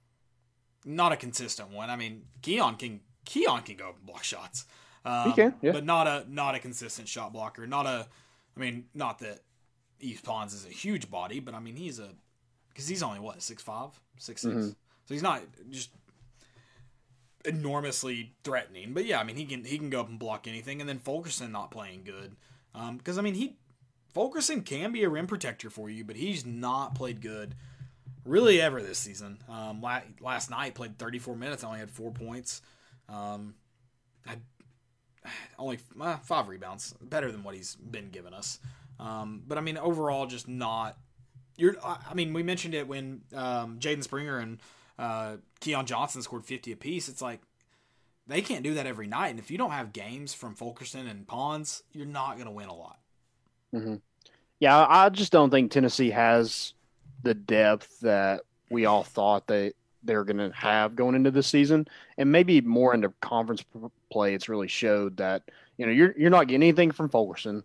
not a consistent one. I mean, Keon can Keon can go block shots. Um, He can, yeah. but not a not a consistent shot blocker. Not a, I mean, not that Yves Pons is a huge body, but I mean he's a because he's only what six five, six six. Mhm. So he's not just enormously threatening. But yeah, I mean he can he can go up and block anything. And then Fulkerson not playing good because I mean he Fulkerson can be a rim protector for you, but he's not played good really ever this season. Um, la- last night played 34 minutes, only had four points. Um, I only uh, five rebounds, better than what he's been giving us. Um, but I mean, overall, just not. You're. I mean, we mentioned it when um, Jaden Springer and uh, Keon Johnson scored 50 apiece. It's like they can't do that every night, and if you don't have games from Fulkerson and Pons, you're not going to win a lot. Mm-hmm. Yeah, I just don't think Tennessee has the depth that we all thought they they're going to have going into this season, and maybe more into conference play. It's really showed that you know you're you're not getting anything from Fulkerson,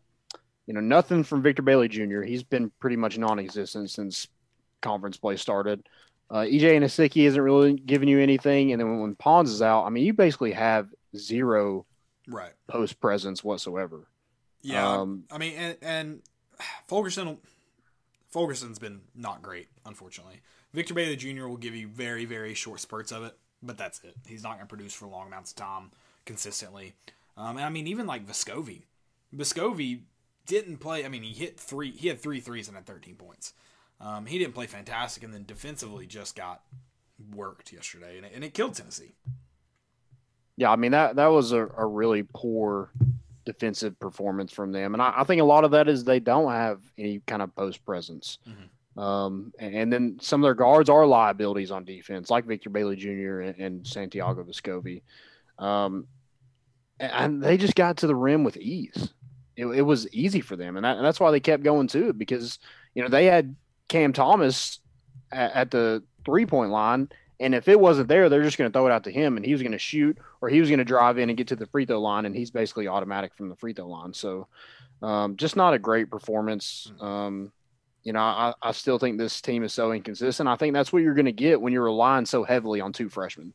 you know nothing from Victor Bailey Jr. He's been pretty much non-existent since conference play started. Uh, EJ Anosike isn't really giving you anything, and then when, when Pons is out, I mean you basically have zero right post presence whatsoever. Yeah, um, I mean, and, and Fulkerson, Fulkerson's been not great, unfortunately. Victor Bailey Jr. will give you very, very short spurts of it, but that's it. He's not going to produce for long amounts of time consistently. Um, and I mean, even like Vescovi, Vescovi didn't play. I mean, he hit three. He had three threes and had 13 points. Um, he didn't play fantastic, and then defensively just got worked yesterday, and it, and it killed Tennessee. Yeah, I mean that that was a, a really poor defensive performance from them. And I, I, think a lot of that is they don't have any kind of post presence. Mm-hmm. Um, and, and, then some of their guards are liabilities on defense, like Victor Bailey Jr. and, and Santiago Vescovi. Um, and they just got to the rim with ease. It, it was easy for them, and, that, and, that's why they kept going to it because you know they had Cam Thomas at, at the three point line, and if it wasn't there, they're just going to throw it out to him, and he was going to shoot, or he was going to drive in and get to the free throw line, and he's basically automatic from the free throw line. So, um, just not a great performance. Hmm. Um, you know, I, I, still think this team is so inconsistent. I think that's what you're going to get when you're relying so heavily on two freshmen.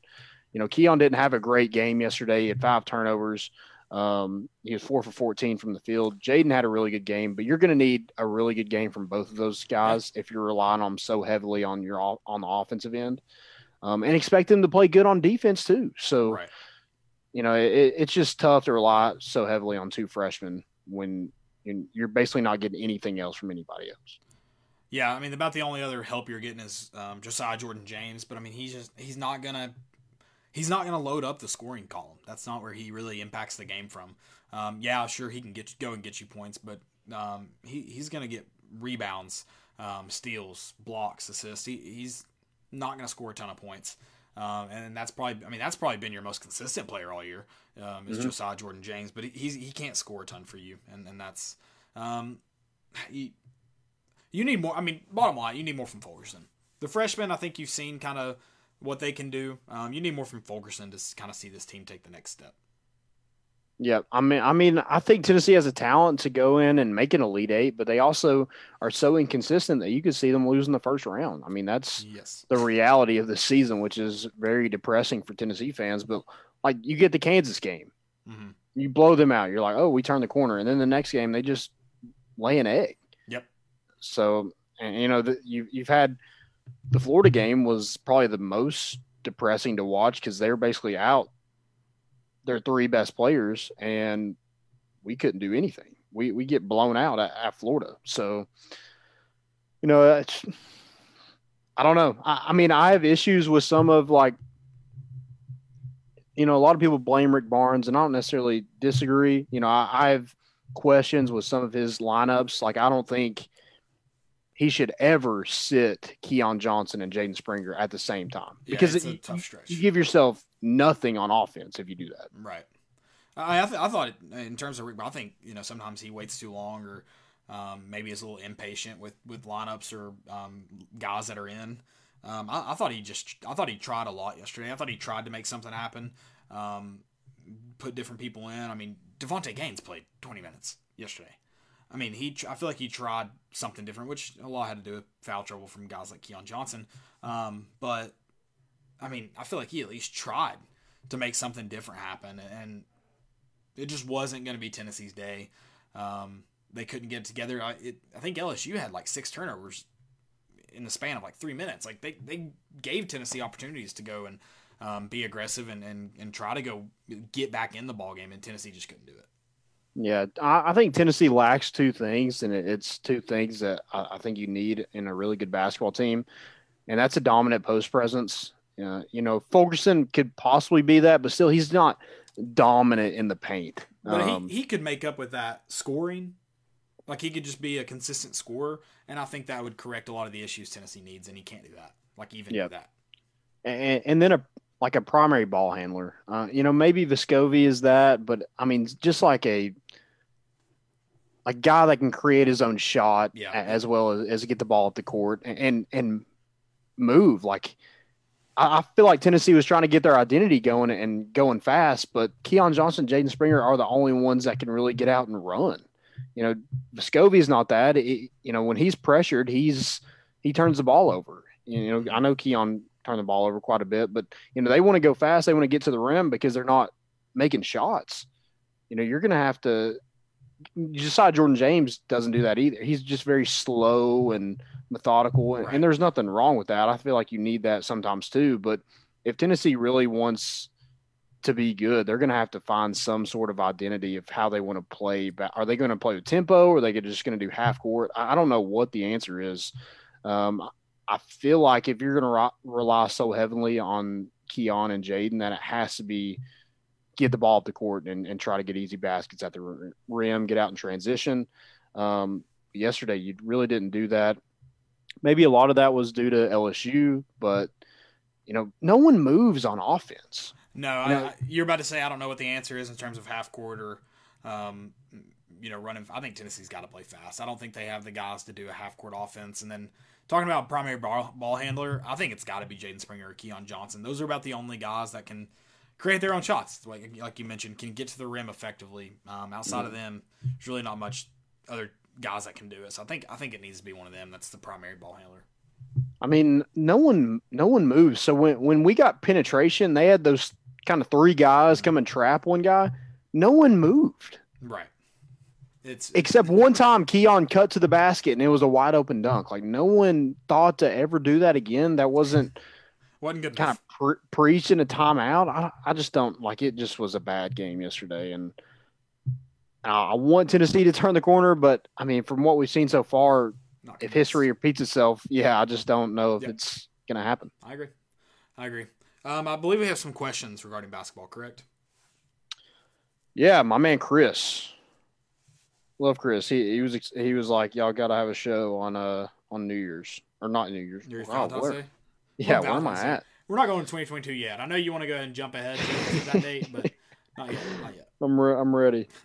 You know, Keon didn't have a great game yesterday. He had five turnovers. Um, he was four for 14 from the field. Jaden had a really good game, but you're going to need a really good game from both of those guys if you're relying on them so heavily on your on the offensive end um, and expect them to play good on defense too. So, right. you know, it, it's just tough to rely so heavily on two freshmen when you're basically not getting anything else from anybody else. Yeah, I mean, about the only other help you're getting is um, Josiah Jordan James, but I mean, he's just he's not gonna he's not gonna load up the scoring column. That's not where he really impacts the game from. Um, yeah, sure, he can get go and get you points, but um, he he's gonna get rebounds, um, steals, blocks, assists. He, he's not going to score a ton of points. Um, and that's probably, I mean, that's probably been your most consistent player all year, um, is mm-hmm. Josiah Jordan James, but he, he's, he can't score a ton for you. And, and that's, um, you, you need more. I mean, bottom line, you need more from Fulkerson. The freshman, I think you've seen kind of what they can do. Um, you need more from Fulkerson to kind of see this team take the next step. Yeah, I mean, I mean, I think Tennessee has a talent to go in and make an elite eight, but they also are so inconsistent that you could see them losing the first round. I mean, that's yes. the reality of the season, which is very depressing for Tennessee fans. But like, you get the Kansas game, mm-hmm. you blow them out. You're like, oh, we turned the corner, and then the next game they just lay an egg. Yep. So, and you know, the, you you've had the Florida game was probably the most depressing to watch because they're basically out their three best players, and we couldn't do anything. We we get blown out at, at Florida. So, you know, it's, I don't know. I, I mean, I have issues with some of like, you know, a lot of people blame Rick Barnes, and I don't necessarily disagree. You know, I, I have questions with some of his lineups. Like, I don't think he should ever sit Keon Johnson and Jaden Springer at the same time because yeah, it, you, you, give yourself nothing on offense if you do that. Right. I I, th- I thought it, in terms of Rick, I think you know sometimes he waits too long or um, maybe is a little impatient with with lineups or um, guys that are in. Um, I, I, thought he just I thought he tried a lot yesterday. I thought he tried to make something happen, um, put different people in. I mean, Davonte Gaines played 20 minutes yesterday. I mean, he I feel like he tried something different, which a lot had to do with foul trouble from guys like Keon Johnson. Um, but I mean, I feel like he at least tried to make something different happen, and it just wasn't going to be Tennessee's day. Um, they couldn't get together. I, it, I think LSU had like six turnovers in the span of like three minutes. Like they, they gave Tennessee opportunities to go and um, be aggressive and, and, and try to go get back in the ball game, and Tennessee just couldn't do it. Yeah, I, I think Tennessee lacks two things, and it, it's two things that I, I think you need in a really good basketball team, and that's a dominant post presence. Uh, you know, Fulkerson could possibly be that, but still, he's not dominant in the paint. But Um, he, he could make up with that scoring. Like he could just be a consistent scorer, and I think that would correct a lot of the issues Tennessee needs, and he can't do that. Like even do that. and, and then a like a primary ball handler. Uh, you know, maybe Vescovi is that, but I mean, just like a a guy that can create his own shot Yeah. as well as, as get the ball at the court and and, move. Like I, I feel like Tennessee was trying to get their identity going and going fast, but Keon Johnson, Jaden Springer are the only ones that can really get out and run. You know, Vescovi is not that. It- you know, when he's pressured, he's he turns the ball over. You know, I know Keon turned the ball over quite a bit, but you know they want to go fast. They want to get to the rim because they're not making shots. You know, you're going to have to. Josiah Jordan James doesn't do that either. He's just very slow and methodical, and, Right. and there's nothing wrong with that. I feel like you need that sometimes too. But if Tennessee really wants to be good, they're going to have to find some sort of identity of how they want to play. Are they going to play with tempo? Or are they just going to do half court? I I don't know what the answer is. Um, I feel like if you're going to rely so heavily on Keon and Jaden, that it has to be get the ball up the court and, and try to get easy baskets at the rim, get out in transition. Um, yesterday, you really didn't do that. Maybe a lot of that was due to LSU, but you know, no one moves on offense. No, you know, I, you're about to say I don't know what the answer is in terms of half court or, um, you know, running. I think Tennessee's got to play fast. I don't think they have the guys to do a half court offense. And then talking about primary ball, ball handler, I think it's got to be Jaden Springer or Keon Johnson. Those are about the only guys that can create their own shots. Like like you mentioned, can get to the rim effectively. Um, outside of them, there's really not much other guys that can do it. So I think I think it needs to be one of them. That's the primary ball handler. I mean, no one, no one moves. So when when we got penetration, they had those kind of three guys come and trap one guy. No one moved Right. It's except one time. Keon cut to the basket and it was a wide open dunk. Like no one thought to ever do that again. That wasn't wasn't good kind enough. Pre- preaching a timeout. I, I just don't like it. Just was a bad game yesterday, and I want Tennessee to turn the corner. But I mean, from what we've seen so far, Not if history repeats itself, yeah, I just don't know if Yep. it's gonna happen. I agree. I agree. Um, I believe we have some questions regarding basketball, correct? Yeah, my man Chris, love Chris. He he was he was like, y'all got to have a show on uh on New Year's or not New Year's. Your Wow, Valentine's where- Day? Yeah, where am I at? We're not going to 2022 yet. I know you want to go ahead and jump ahead to, to that date, but not yet. Not yet. I'm re- I'm ready.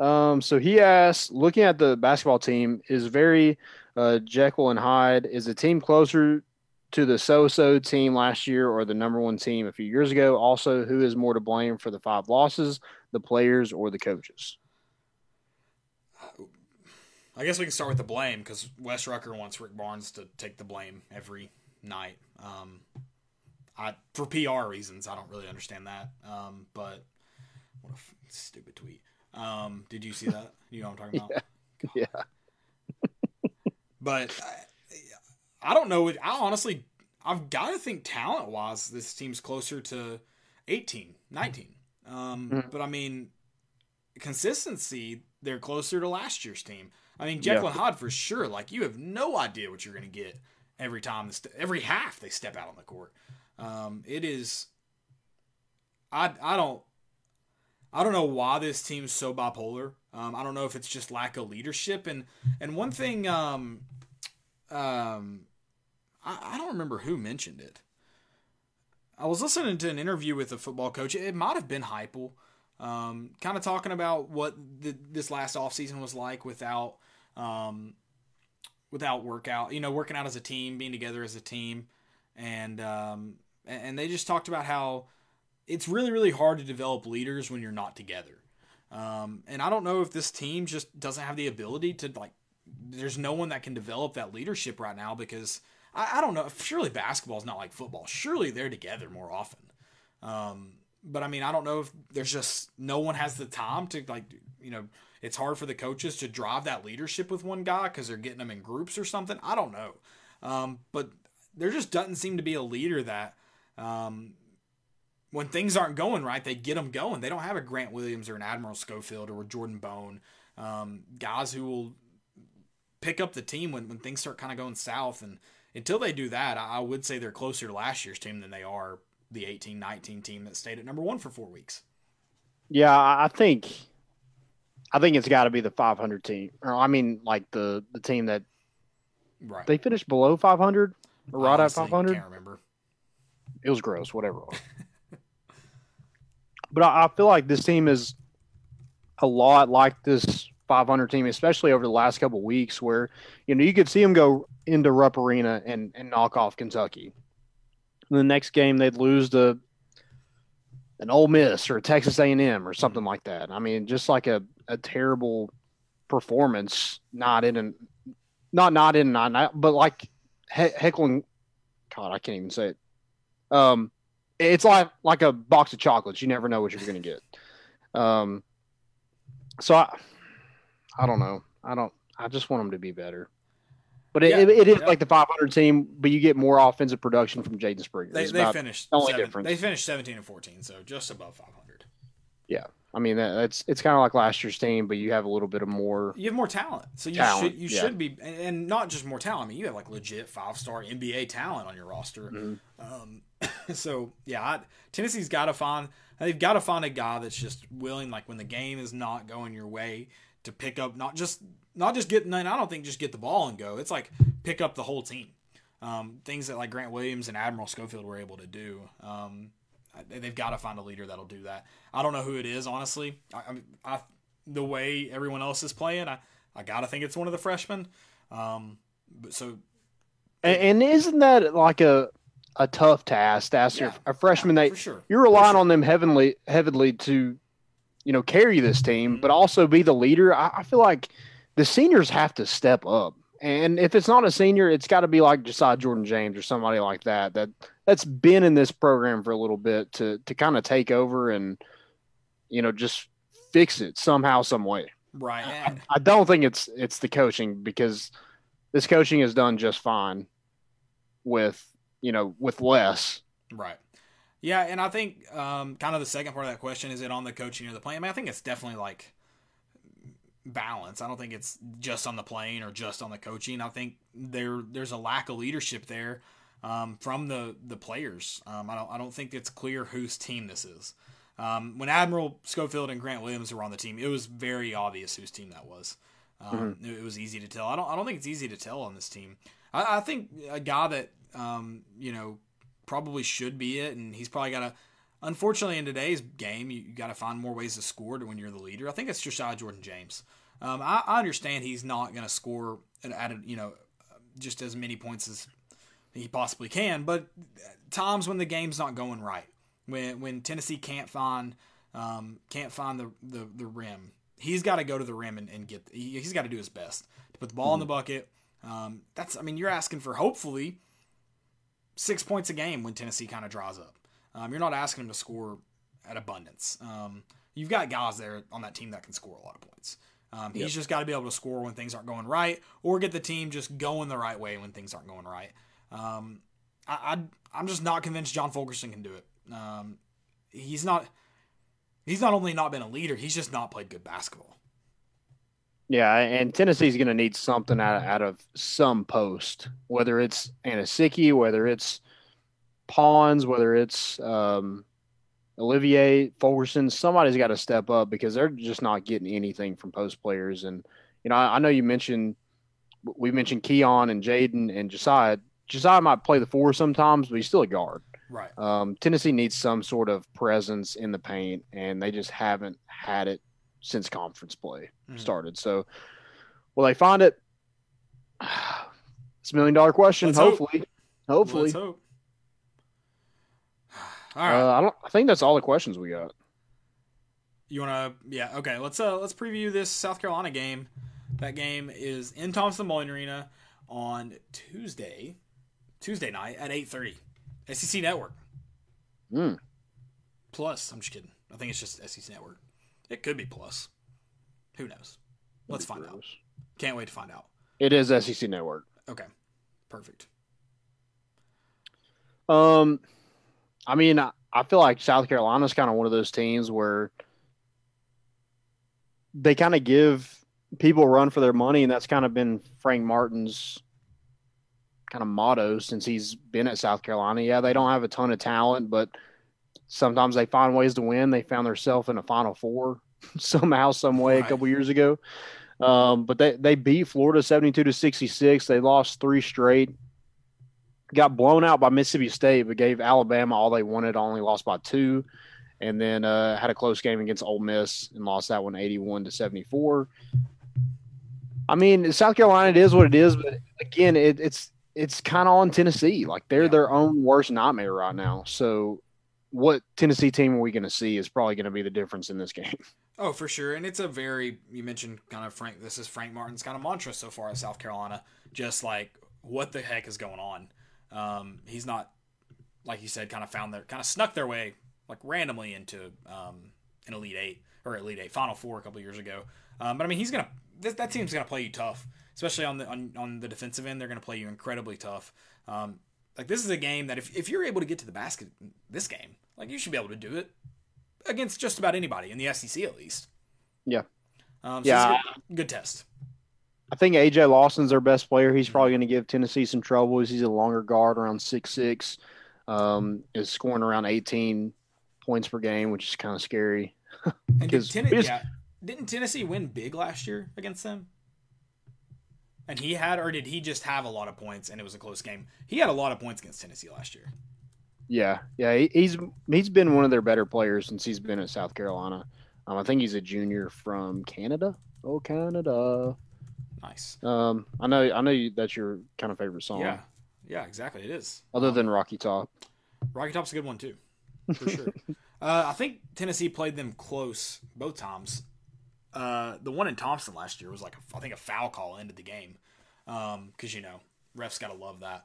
Um, so he asked, looking at the basketball team, is very uh, Jekyll and Hyde. Is the team closer to the so-so team last year or the number one team a few years ago? Also, who is more to blame for the five losses, the players or the coaches? I guess we can start with the blame because Wes Rucker wants Rick Barnes to take the blame every night. Um, I for PR reasons, I don't really understand that. Um, but what a f- stupid tweet. Um, did you see that? You know what I'm talking about? Yeah. But I, I don't know. I honestly, I've got to think talent wise, this team's closer to 18, 19. Um, Mhm. But I mean, consistency, they're closer to last year's team. I mean, Yeah. Jekyll and Hyde for sure. Like you have no idea what you're going to get every time, this, every half they step out on the court. Um, it is. I I don't. I don't know why this team's so bipolar. Um, I don't know if it's just lack of leadership and and one thing. Um, um, I, I don't remember who mentioned it. I was listening to an interview with a football coach. It might have been Heupel, um, kind of talking about what the, this last offseason was like without um, without workout. You know, working out as a team, being together as a team, and um, and they just talked about how it's really really hard to develop leaders when you're not together. Um, and I don't know if this team just doesn't have the ability to like. There's no one that can develop that leadership right now because I, I don't know. Surely basketball is not like football. Surely they're together more often. Um, but I mean, I don't know if there's just no one has the time to like, you know, it's hard for the coaches to drive that leadership with one guy because they're getting them in groups or something. I don't know. Um, but there just doesn't seem to be a leader that um, when things aren't going right, they get them going. They don't have a Grant Williams or an Admiral Schofield or a Jordan Bone, um, guys who will pick up the team when, when things start kind of going south. And until they do that, I, I would say they're closer to last year's team than they are the 18 19 team that stayed at number one for four weeks. Yeah, I I think I think it's got to be the 500 team. Or I mean, like the the team that Right. they finished below 500 or right at 500. Can't remember. It was gross, whatever. But I, I feel like this team is a lot like this 500 team, especially over the last couple weeks, where you know you could see them go into Rupp Arena and and knock off Kentucky. And the next game they'd lose to an Ole Miss or a Texas A&M or something like that. I mean, just like a, a terrible performance, not in and not not in not out, but like he- heckling. God, I can't even say it. Um, it's like like a box of chocolates. You never know what you're going to get. Um, so I, I don't know. I don't. I just want them to be better. But it, Yeah, it, it is yeah. like the 500 team, but you get more offensive production from Jaden Springer. They, they finished the only seven- difference. they finished 17 and 14, so just above 500. Yeah, I mean, that, that's it's kind of like last year's team, but you have a little bit of more. You have more talent, so you Talent, should you yeah. should be, and, and not just more talent. I mean, you have like legit five star NBA talent on your roster. Mhm. Um, so yeah, I, Tennessee's got to find they've got to find a guy that's just willing, like when the game is not going your way, to pick up not just not just get. I don't think just get the ball and go. It's like pick up the whole team. Um, things that like Grant Williams and Admiral Schofield were able to do. Um, they've got to find a leader that'll do that. I don't know who it is, honestly. I, I, I the way everyone else is playing, I, I gotta think it's one of the freshmen. Um, but so And, and isn't that like a a tough task to ask your, Yeah. a freshman yeah, that sure. you're relying on them heavily heavily to you know carry this team Mm-hmm. but also be the leader I, I feel like the seniors have to step up and if it's not a senior it's got to be like josiah jordan james or somebody like that that that's been in this program for a little bit to to kind of take over and you know just fix it somehow some way Right. And, i don't think it's it's the coaching because this coaching is done just fine with you know with less Right. Yeah, and I think um, kind of the second part of that question is it on the coaching or the playing? I mean, I think it's definitely like balance. I don't think it's just on the playing or just on the coaching. I think there there's a lack of leadership there um, from the the players. Um, I don't I don't think it's clear whose team this is. Um, when Admiral Schofield and Grant Williams were on the team, it was very obvious whose team that was. Um, it, it was easy to tell. I don't I don't think it's easy to tell on this team. I, I think a guy that um, you know probably should be it, and he's probably got to. Unfortunately, in today's game, you, you got to find more ways to score to when you're the leader. I think it's Josiah Jordan James. Um, I, I understand he's not going to score at, you know just as many points as he possibly can, but times when the game's not going right, when when Tennessee can't find um, can't find the, the, the rim, he's got to go to the rim and, and get. He, he's got to do his best to put the ball in the bucket. Um, that's I mean you're asking for hopefully six points a game when Tennessee kind of draws up. Um, you're not asking them to score at abundance. Um, you've got guys there on that team that can score a lot of points. Um, he's just got to be able to score when things aren't going right, or get the team just going the right way when things aren't going right. Um, I, I, I'm just not convinced John Fulkerson can do it. Um, he's not. He's not only not been a leader, he's just not played good basketball. Yeah, and Tennessee's going to need something out of, out of some post, whether it's Anosike, whether it's Pons, whether it's um, Olivier Fulkerson. Somebody's got to step up because they're just not getting anything from post players. And you know, I, I know you mentioned we mentioned Keon and Jaden and Josiah. Josiah might play the four sometimes, but he's still a guard. Right. Um, Tennessee needs some sort of presence in the paint, and they just haven't had it since conference play Mhm. started. So, will they find it? It's a million dollar question. Let's hope. hopefully, hopefully. Let's hope. All right. Uh, I don't. I think that's all the questions we got. You want to? Yeah. Okay. Let's uh let's preview this South Carolina game. That game is in Thompson Boling Arena on Tuesday, Tuesday night at eight thirty. SEC Network. Hmm. Plus, I'm just kidding. I think it's just SEC Network. It could be plus. Who knows? Let's find out. Can't wait to find out. It is SEC Network. Okay. Perfect. Um, I mean, I, I feel like South Carolina's kind of one of those teams where they kind of give people a run for their money, and that's kind of been Frank Martin's kind of motto since he's been at South Carolina. Yeah, they don't have a ton of talent, but sometimes they find ways to win. They found themselves in a Final Four somehow, some way Right. a couple years ago. Um, but they, they beat Florida 72 to 66. They lost three straight. Got blown out by Mississippi State, but gave Alabama all they wanted, only lost by two. And then uh, had a close game against Ole Miss and lost that one 81 to 74. I mean, South Carolina, it is what it is, but again, it, it's it's kind of on Tennessee. Like they're Yeah. their own worst nightmare right now. So, what Tennessee team are we going to see is probably going to be the difference in this game. Oh, for sure. And it's a very you mentioned kind of Frank this is Frank Martin's kind of mantra so far at South Carolina. Just like what the heck is going on? Um, he's not like you said, kind of found their kind of snuck their way like randomly into um, an Elite Eight or Elite Eight Final Four a couple years ago. Um, but I mean, he's gonna that, that team's gonna play you tough, especially on the on, on the defensive end. They're gonna play you incredibly tough. Um, like this is a game that if, if you're able to get to the basket this game, like you should be able to do it against just about anybody in the SEC at least. Yeah. Um, so Yeah. yeah. Good, good test. I think AJ Lawson's their best player. He's probably going to give Tennessee some trouble. He's a longer guard, around six six, um, is scoring around 18 points per game, which is kind of scary. And did Ten- yeah. didn't Tennessee win big last year against them? And he had, or did he just have a lot of points and it was a close game? He had a lot of points against Tennessee last year. Yeah, yeah, he, he's he's been one of their better players since he's been at South Carolina. Um, I think he's a junior from Canada. Oh, Canada. Nice. Um, I know, I know you, that's your kind of favorite song, Yeah. Yeah, exactly. It is. other Um, than Rocky Top. Rocky Top's a good one too, for sure. uh, I think Tennessee played them close both times. Uh, the one in Thompson last year was like a, I think a foul call ended the game, because you know refs gotta love that.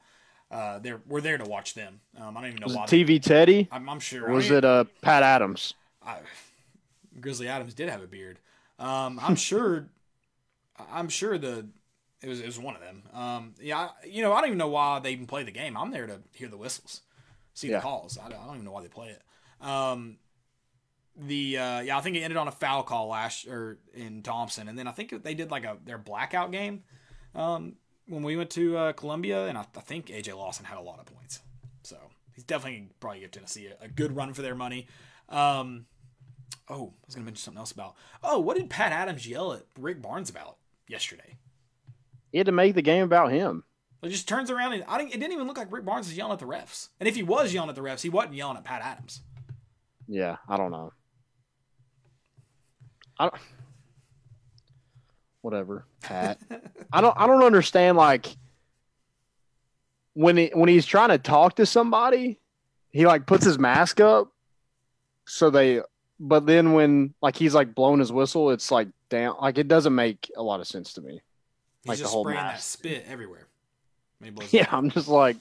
Uh, they're we're there to watch them. Um, I don't even know Was it why. TV Teddy? I'm, I'm sure. Was it uh, Pat Adams? I, Grizzly Adams did have a beard. Um, I'm sure. I'm sure the it was it was one of them. Um, yeah, I- you know I don't even know why they even play the game. I'm there to hear the whistles, see Yeah. the calls. I don't, I don't even know why they play it. Um, the uh, yeah, I think it ended on a foul call last or in Thompson, and then I think they did like a their blackout game um, when we went to uh, Columbia, and I, I think AJ Lawson had a lot of points, so he's definitely probably give Tennessee a, a good run for their money. Um, oh, I was gonna mention something else about. Oh, what did Pat Adams yell at Rick Barnes about yesterday? He had to make the game about him. It just turns around and I didn't, it didn't even look like Rick Barnes was yelling at the refs. And if he was yelling at the refs, he wasn't yelling at Pat Adams. Yeah, I don't know. I don't, whatever, Pat. I don't. I don't understand. Like when he when he's trying to talk to somebody, he like puts his mask up, so they. But then when like he's like blowing his whistle, it's like down. Like it doesn't make a lot of sense to me. He's Like the just whole spraying that spit everywhere. When he blows Yeah. I'm just like,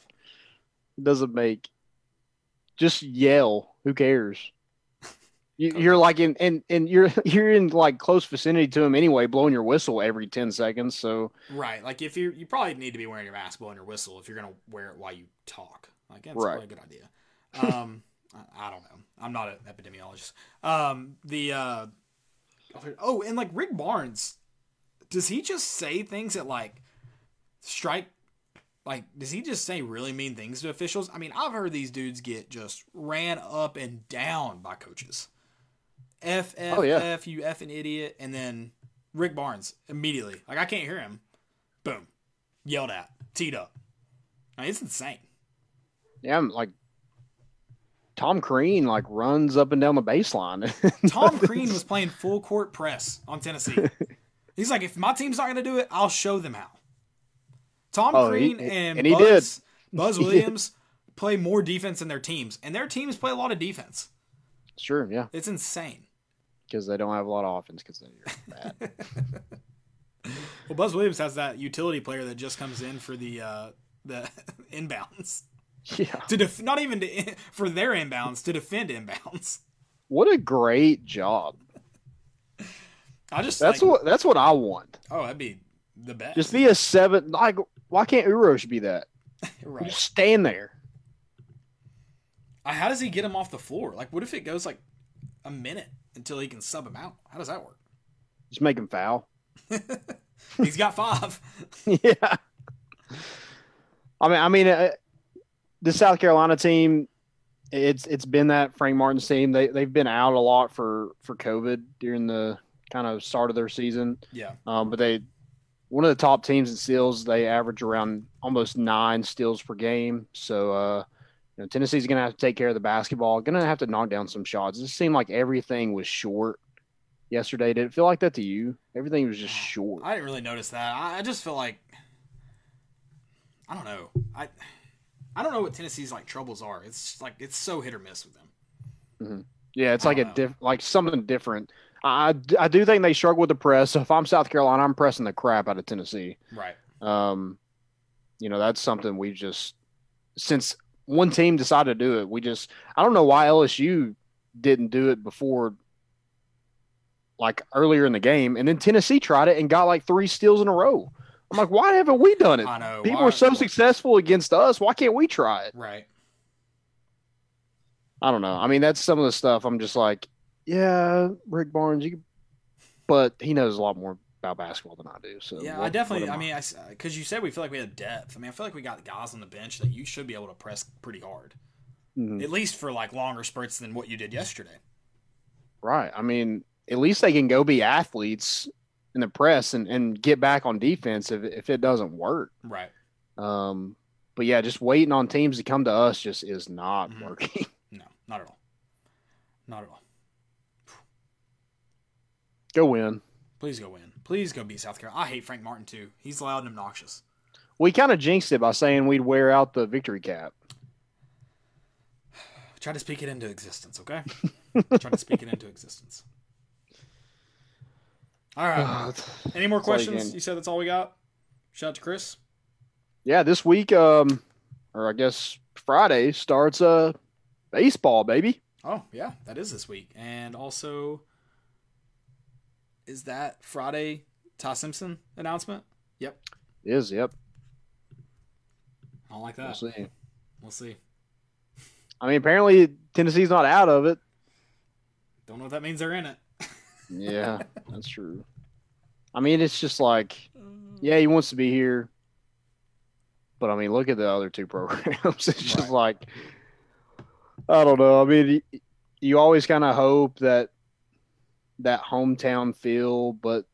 doesn't make. Just yell. Who cares? You, you're like in, and and you're you're in like close vicinity to him anyway, blowing your whistle every ten seconds. So Right. Like if you you probably need to be wearing your mask, blowing your whistle if you're gonna wear it while you talk. Like that's Right. probably a good idea. Um, I, I don't know. I'm not an epidemiologist. Um, the uh, oh, and like Rick Barnes, does he just say things that like strike? Like, does he just say really mean things to officials? I mean, I've heard these dudes get just ran up and down by coaches. F F Oh, yeah. F you F an idiot, and then Rick Barnes immediately. Like I can't hear him. Boom, yelled at, teed up. I mean, it's insane. yeah, I'm like Tom Crean like runs up and down the baseline. Tom Crean was playing full court press on Tennessee. He's like, if my team's not going to do it, I'll show them how. Tom Oh, he- Crean and, and he Buzz, Buzz Williams play more defense than their teams, and their teams play a lot of defense. sure, yeah, It's insane. because they don't have a lot of offense because they're bad. Well, Buzz Williams has that utility player that just comes in for the uh, the inbounds yeah, to def- not even to, for their inbounds to defend inbounds. what a great job. I just That's like, what that's what I want. oh that'd be the best. Just be a seven. Like, why can't Uros be that? right. Just stand there. How does he get him off the floor? Like, what if it goes like a minute until he can sub him out? How does that work? Just make him foul. He's got five. yeah. I mean, I mean, uh, the South Carolina team, it's it's been that Frank Martin's team. They they've been out a lot for for COVID during the kind of start of their season. yeah. Um, but they one of the top teams in steals. They average around almost nine steals per game. So uh, you know, Tennessee's going to have to take care of the basketball. Going to have to knock down some shots. It seemed like everything was short yesterday. Did it feel like that to you? Everything was just short. I didn't really notice that. I, I just feel like I don't know. I I don't know what Tennessee's like troubles are. It's like it's so hit or miss with them. Yeah, it's like a diff, like something different. I, I do think they struggle with the press. So if I'm South Carolina, I'm pressing the crap out of Tennessee. Right. Um, you know, that's something we just since one team decided to do it, we just I don't know why LSU didn't do it before like earlier in the game, and then Tennessee tried it and got like three steals in a row. I'm like, why haven't we done it? I know. People Why- are so successful against us. Why can't we try it? Right. I don't know. I mean, that's some of the stuff I'm just like, yeah, Rick Barnes, you but he knows a lot more about basketball than I do. So Yeah, what- I definitely. I mean, I because you said we feel like we had depth. I mean, I feel like we got guys on the bench that you should be able to press pretty hard, Mhm. at least for like longer spurts than what you did yesterday. right. I mean, at least they can go be athletes in the press and, and get back on defense if if it doesn't work. Right. Um, but yeah, just waiting on teams to come to us just is not Mhm. working. No, not at all. Not at all. go win. Please go win. Please go beat South Carolina. I hate Frank Martin too. He's loud and obnoxious. We kind of jinxed it by saying we'd wear out the victory cap. Try to speak it into existence, okay? Try to speak it into existence. All right. Any more That's you questions? can- You said that's all we got. Shout out to Chris. yeah, this week, um, or I guess Friday starts uh baseball, baby. Oh yeah, that is this week, and also is that Friday Ty Simpson announcement? Yep. Is yep. I don't like that. We'll see. We'll see. I mean, apparently Tennessee's not out of it. Don't know if that means they're in it. Yeah, that's true. I mean, it's just like, mm-hmm. yeah, he wants to be here, but I mean, look at the other two programs. It's just Right. like, I don't know. I mean, you always kind of hope that that hometown feel, but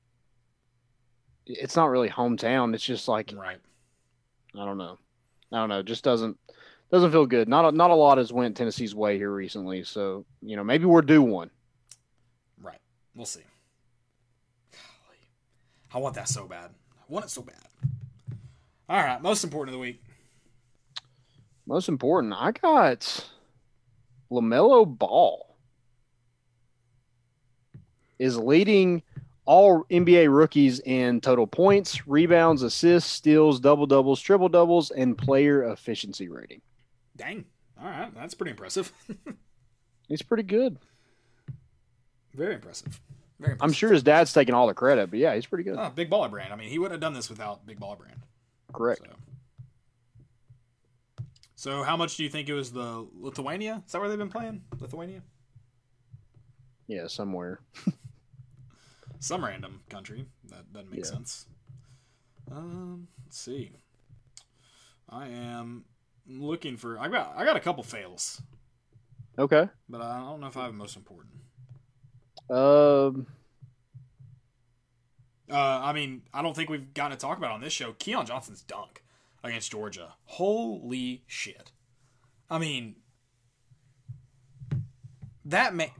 it's not really hometown. It's just like Right. I don't know. I don't know. It just doesn't doesn't feel good. Not a, not a lot has went Tennessee's way here recently. So you know, maybe we're due one. We'll see. Golly. I want that so bad. I want it so bad. All right. Most important of the week. Most important, I got LaMelo Ball is leading all NBA rookies in total points, rebounds, assists, steals, double doubles, triple doubles, and player efficiency rating. Dang. All right. That's pretty impressive. He's pretty good. Very impressive. Very impressive. I'm sure his dad's taking all the credit, but yeah, he's pretty good. Oh, Big Baller Brand. I mean, he wouldn't have done this without Big Baller Brand. Correct. So. so, how much do you think it was the Lithuania? Is that where they've been playing? Lithuania? Yeah, somewhere. Some random country. That doesn't make Yeah. sense. Um, let's see. I am looking for. I got. I got a couple fails, Okay. but I don't know if I have the most important. Um, Uh, I mean, I don't think we've gotten to talk about on this show Keon Johnson's dunk against Georgia. Holy shit! I mean, that man.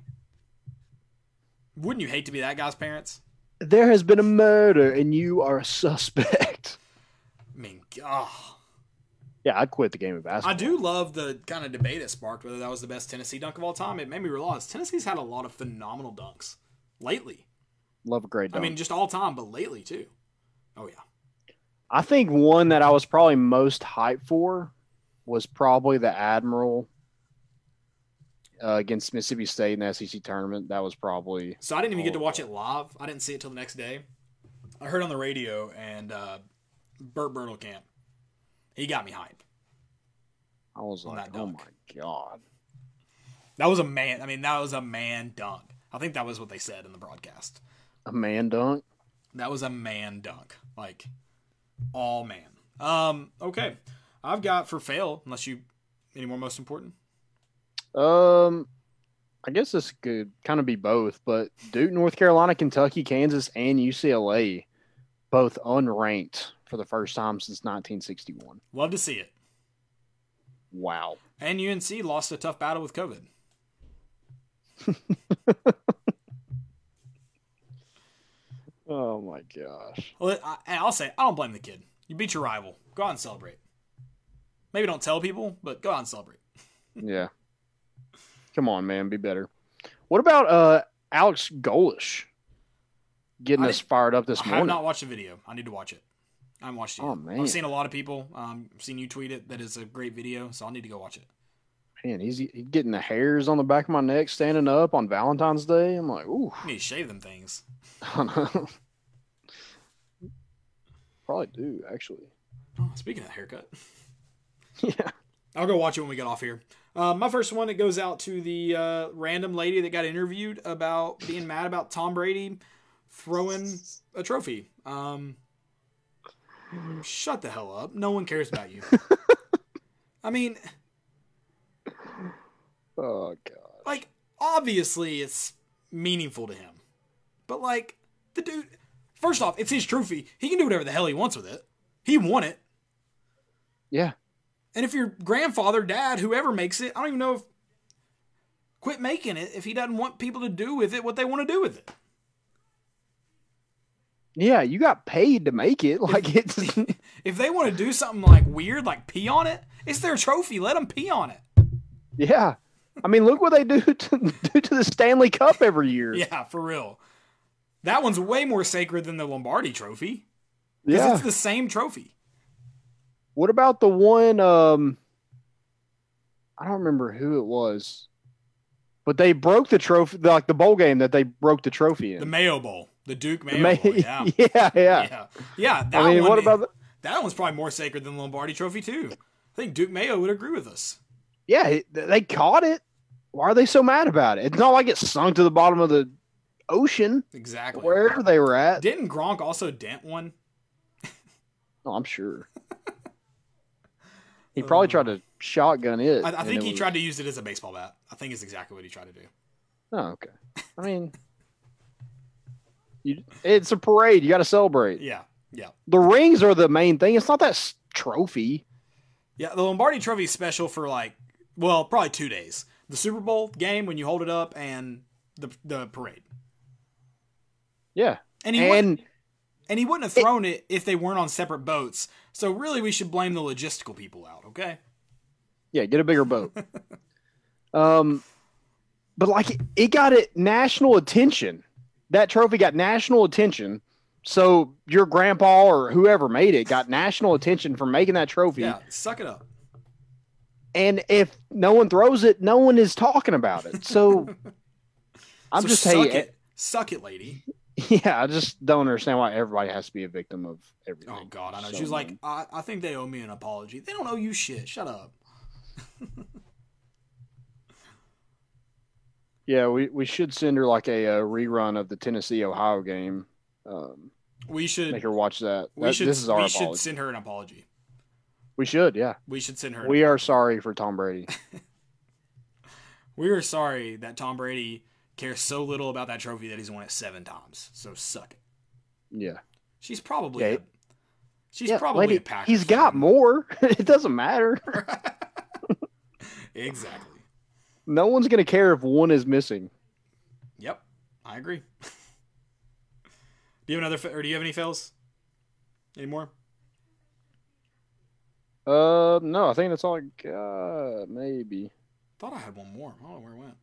Wouldn't you hate to be that guy's parents? there has been a murder, and you are a suspect. I mean, God. Yeah, I'd quit the game of basketball. I do love the kind of debate it sparked whether that was the best Tennessee dunk of all time. It made me realize Tennessee's had a lot of phenomenal dunks lately. love a great. I mean, just all time, but lately too. Oh yeah, I think one that I was probably most hyped for was probably the Admiral uh, against Mississippi State in the SEC tournament. That was probably So I didn't even get to watch it live. I didn't see it till the next day. I heard on the radio and uh, Bert Bertelkamp, he got me hype. I was like, that oh dunk. my god. That was a man. I mean, that was a man dunk. I think that was what they said in the broadcast. A man dunk. That was a man dunk. Like all man. Um, okay. I've got for fail, unless you any more most important. Um, I guess this could kind of be both, but Duke, North Carolina, Kentucky, Kansas, and UCLA, both unranked for the first time since 1961. Love to see it. Wow. And UNC lost a tough battle with COVID. Oh my gosh. Well, I, and I'll say, I don't blame the kid. You beat your rival. Go out and celebrate. Maybe don't tell people, but go out and celebrate. Yeah. Come on, man, be better. What about uh Alex Golesh getting I us fired up this morning? I have not watched the video. I need to watch it. I haven't watched it. Oh, yet. man. I've seen a lot of people. Um, I've seen you tweet it. That is a great video, so I'll need to go watch it. Man, he's, he's getting the hairs on the back of my neck standing up on Valentine's Day. I'm like, ooh. I need to shave them things. Probably do actually. Oh, speaking of haircut, Yeah. I'll go watch it when we get off here. Uh, my first one, it goes out to the uh, random lady that got interviewed about being mad about Tom Brady throwing a trophy. Um, shut the hell up. No one cares about you. I mean, Oh god. like, obviously it's meaningful to him. But, like, the dude, first off, it's his trophy. He can do whatever the hell he wants with it. He won it. Yeah. And if your grandfather, dad, whoever makes it, I don't even know if quit making it if he doesn't want people to do with it what they want to do with it. Yeah, you got paid to make it. Like it's If they want to do something like weird, like pee on it, it's their trophy. Let them pee on it. Yeah. I mean, look what they do to do to the Stanley Cup every year. Yeah, for real. That one's way more sacred than the Lombardi trophy. Yeah. it's the same trophy. What about the one um I don't remember who it was. But they broke the trophy like the bowl game that they broke the trophy in. The Mayo Bowl. The Duke Mayo Yeah. yeah, yeah. yeah. Yeah. That I mean, one, what about the, that one's probably more sacred than the Lombardi trophy, too. I think Duke Mayo would agree with us. Yeah, they caught it. Why are they so mad about it? It's not like it sunk to the bottom of the ocean Exactly. wherever they were at. Didn't Gronk also dent one? Oh, I'm sure. He probably um, tried to shotgun it. I, I think it he was- tried to use it as a baseball bat. I think it's exactly what he tried to do. Oh, okay. I mean, you, it's a parade. You got to celebrate. Yeah, yeah, The rings are the main thing. It's not that s- trophy. yeah. The Lombardi Trophy is special for like, well, probably two days: the Super Bowl game when you hold it up, and the the parade. Yeah, And he wouldn't, and and he wouldn't have thrown it if they weren't on separate boats. So really, we should blame the logistical people out. Okay. yeah, get a bigger boat. um, but like it, it got it national attention. That trophy got national attention. So your grandpa or whoever made it got national attention for making that trophy. Yeah, suck it up. And if no one throws it, no one is talking about it. So I'm So just suck saying, it, suck it, lady. yeah, I just don't understand why everybody has to be a victim of everything. Oh God, I know. So, She was like, I, I think they owe me an apology. They don't owe you shit. Shut up. yeah, we, we should send her like a, uh rerun of the Tennessee Ohio game. Um, We should. make her watch that. we That- should. this is our we should send her an apology. we should, yeah. We should send her. an We are sorry for Tom Brady. We are sorry that Tom Brady cares so little about that trophy that he's won it seven times. So suck it. Yeah, She's probably. Yeah, a, she's yeah, probably lady, a he's got more. it doesn't matter. Exactly. No one's gonna care if one is missing. Yep, I agree. do you have another? Or do you have any fails? Any more? Uh, no, I think that's all I got. Maybe. Thought I had one more. I don't know where it went.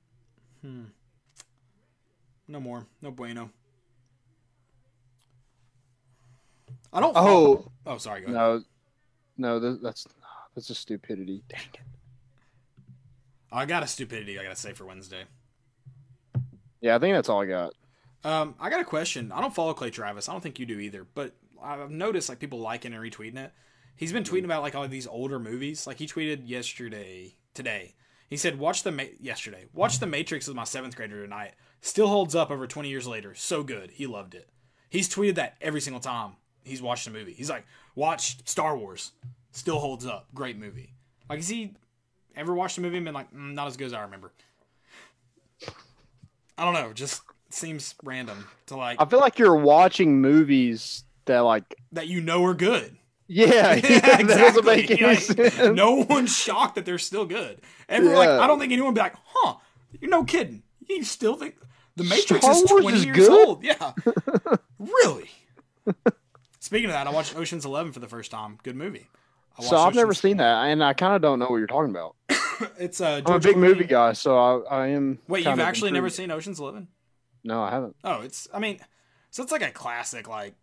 Hmm. No more. No bueno. I don't. Oh Oh, sorry. Go ahead. no, no, that's that's just stupidity. Dang it. I got a stupidity I gotta say for Wednesday. Yeah, I think that's all I got. Um, I got a question. I don't follow Clay Travis. I don't think you do either. But I've noticed like people liking and retweeting it. He's been tweeting about like all these older movies. Like he tweeted yesterday, today. He said, "Watch the Ma- yesterday. Watch the Matrix with my seventh grader tonight. Still holds up over 20 years later. So good. He loved it. He's tweeted that every single time he's watched a movie. He's like, watch Star Wars. Still holds up. Great movie. Like, has he ever watched a movie and been like, mm, not as good as I remember? I don't know. Just seems random to like I feel like you're watching movies that like that you know are good. yeah, Yeah, that doesn't make exactly. Like. No one's shocked that they're still good. Everyone, like, Yeah. I don't think anyone would be like, huh, you're no kidding. You still think the Matrix Star is Wars 20 is years good? old? Yeah. really? Speaking of that, I watched Ocean's 11 for the first time. Good movie. I So I've never Ocean's- seen that, and I kind of don't know what you're talking about. It's uh, I'm a big Clooney. movie guy, so I, I am. Wait, you've of actually never seen Ocean's 11? No, I haven't. Oh, it's. I mean, so it's like a classic. Like,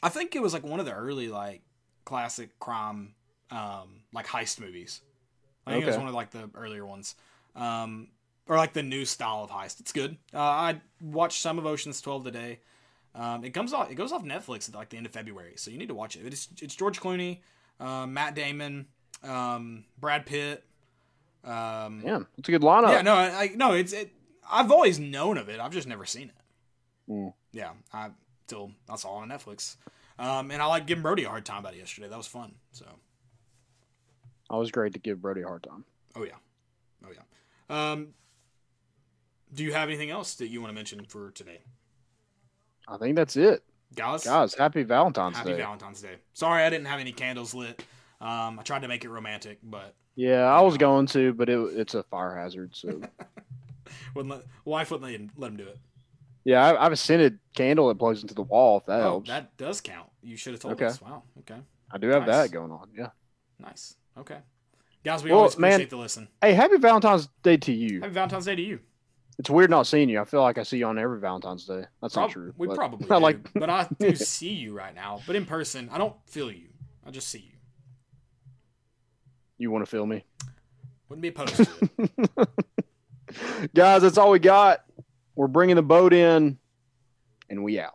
I think it was like one of the early like classic crime, um, like heist movies. I think it was one of like the earlier ones, um, or like the new style of heist. It's good. Uh, I watched some of Ocean's Twelve today. Um, it comes off. It goes off Netflix at like the end of February, so you need to watch it. It's it's George Clooney, uh, Matt Damon, um, Brad Pitt. Um, Damn, it's a good lineup. yeah, no, I, I no, it's it. I've always known of it. I've just never seen it. Mm. Yeah, I till I saw it on Netflix. Um, and I like giving Brody a hard time about it yesterday. That was fun. So, Always great to give Brody a hard time. oh yeah, oh yeah. Um, do you have anything else that you want to mention for today, I think that's it, guys? guys. Happy Valentine's Happy Day. Valentine's Day. Sorry, I didn't have any candles lit. Um, I tried to make it romantic, but yeah, I was going to, but it, it's a fire hazard. So wouldn't let, wife wouldn't let him, let him do it. yeah, I, have a scented candle that plugs into the wall. If that Oh, helps, that does count. You should have told Okay. us. Wow. Okay. I do have nice. that going on. Yeah. Nice. Okay. Guys, we Well, always man- appreciate the listen. Hey, happy Valentine's Day to you. Happy Valentine's Day to you. It's weird not seeing you. I feel like I see you on every Valentine's Day. That's Prob- not true. We probably I do, like. but I do see you right now. But in person, I don't feel you. I just see you. You want to feel me, Wouldn't be opposed to it. guys? That's all we got. We're bringing the boat in, and we out.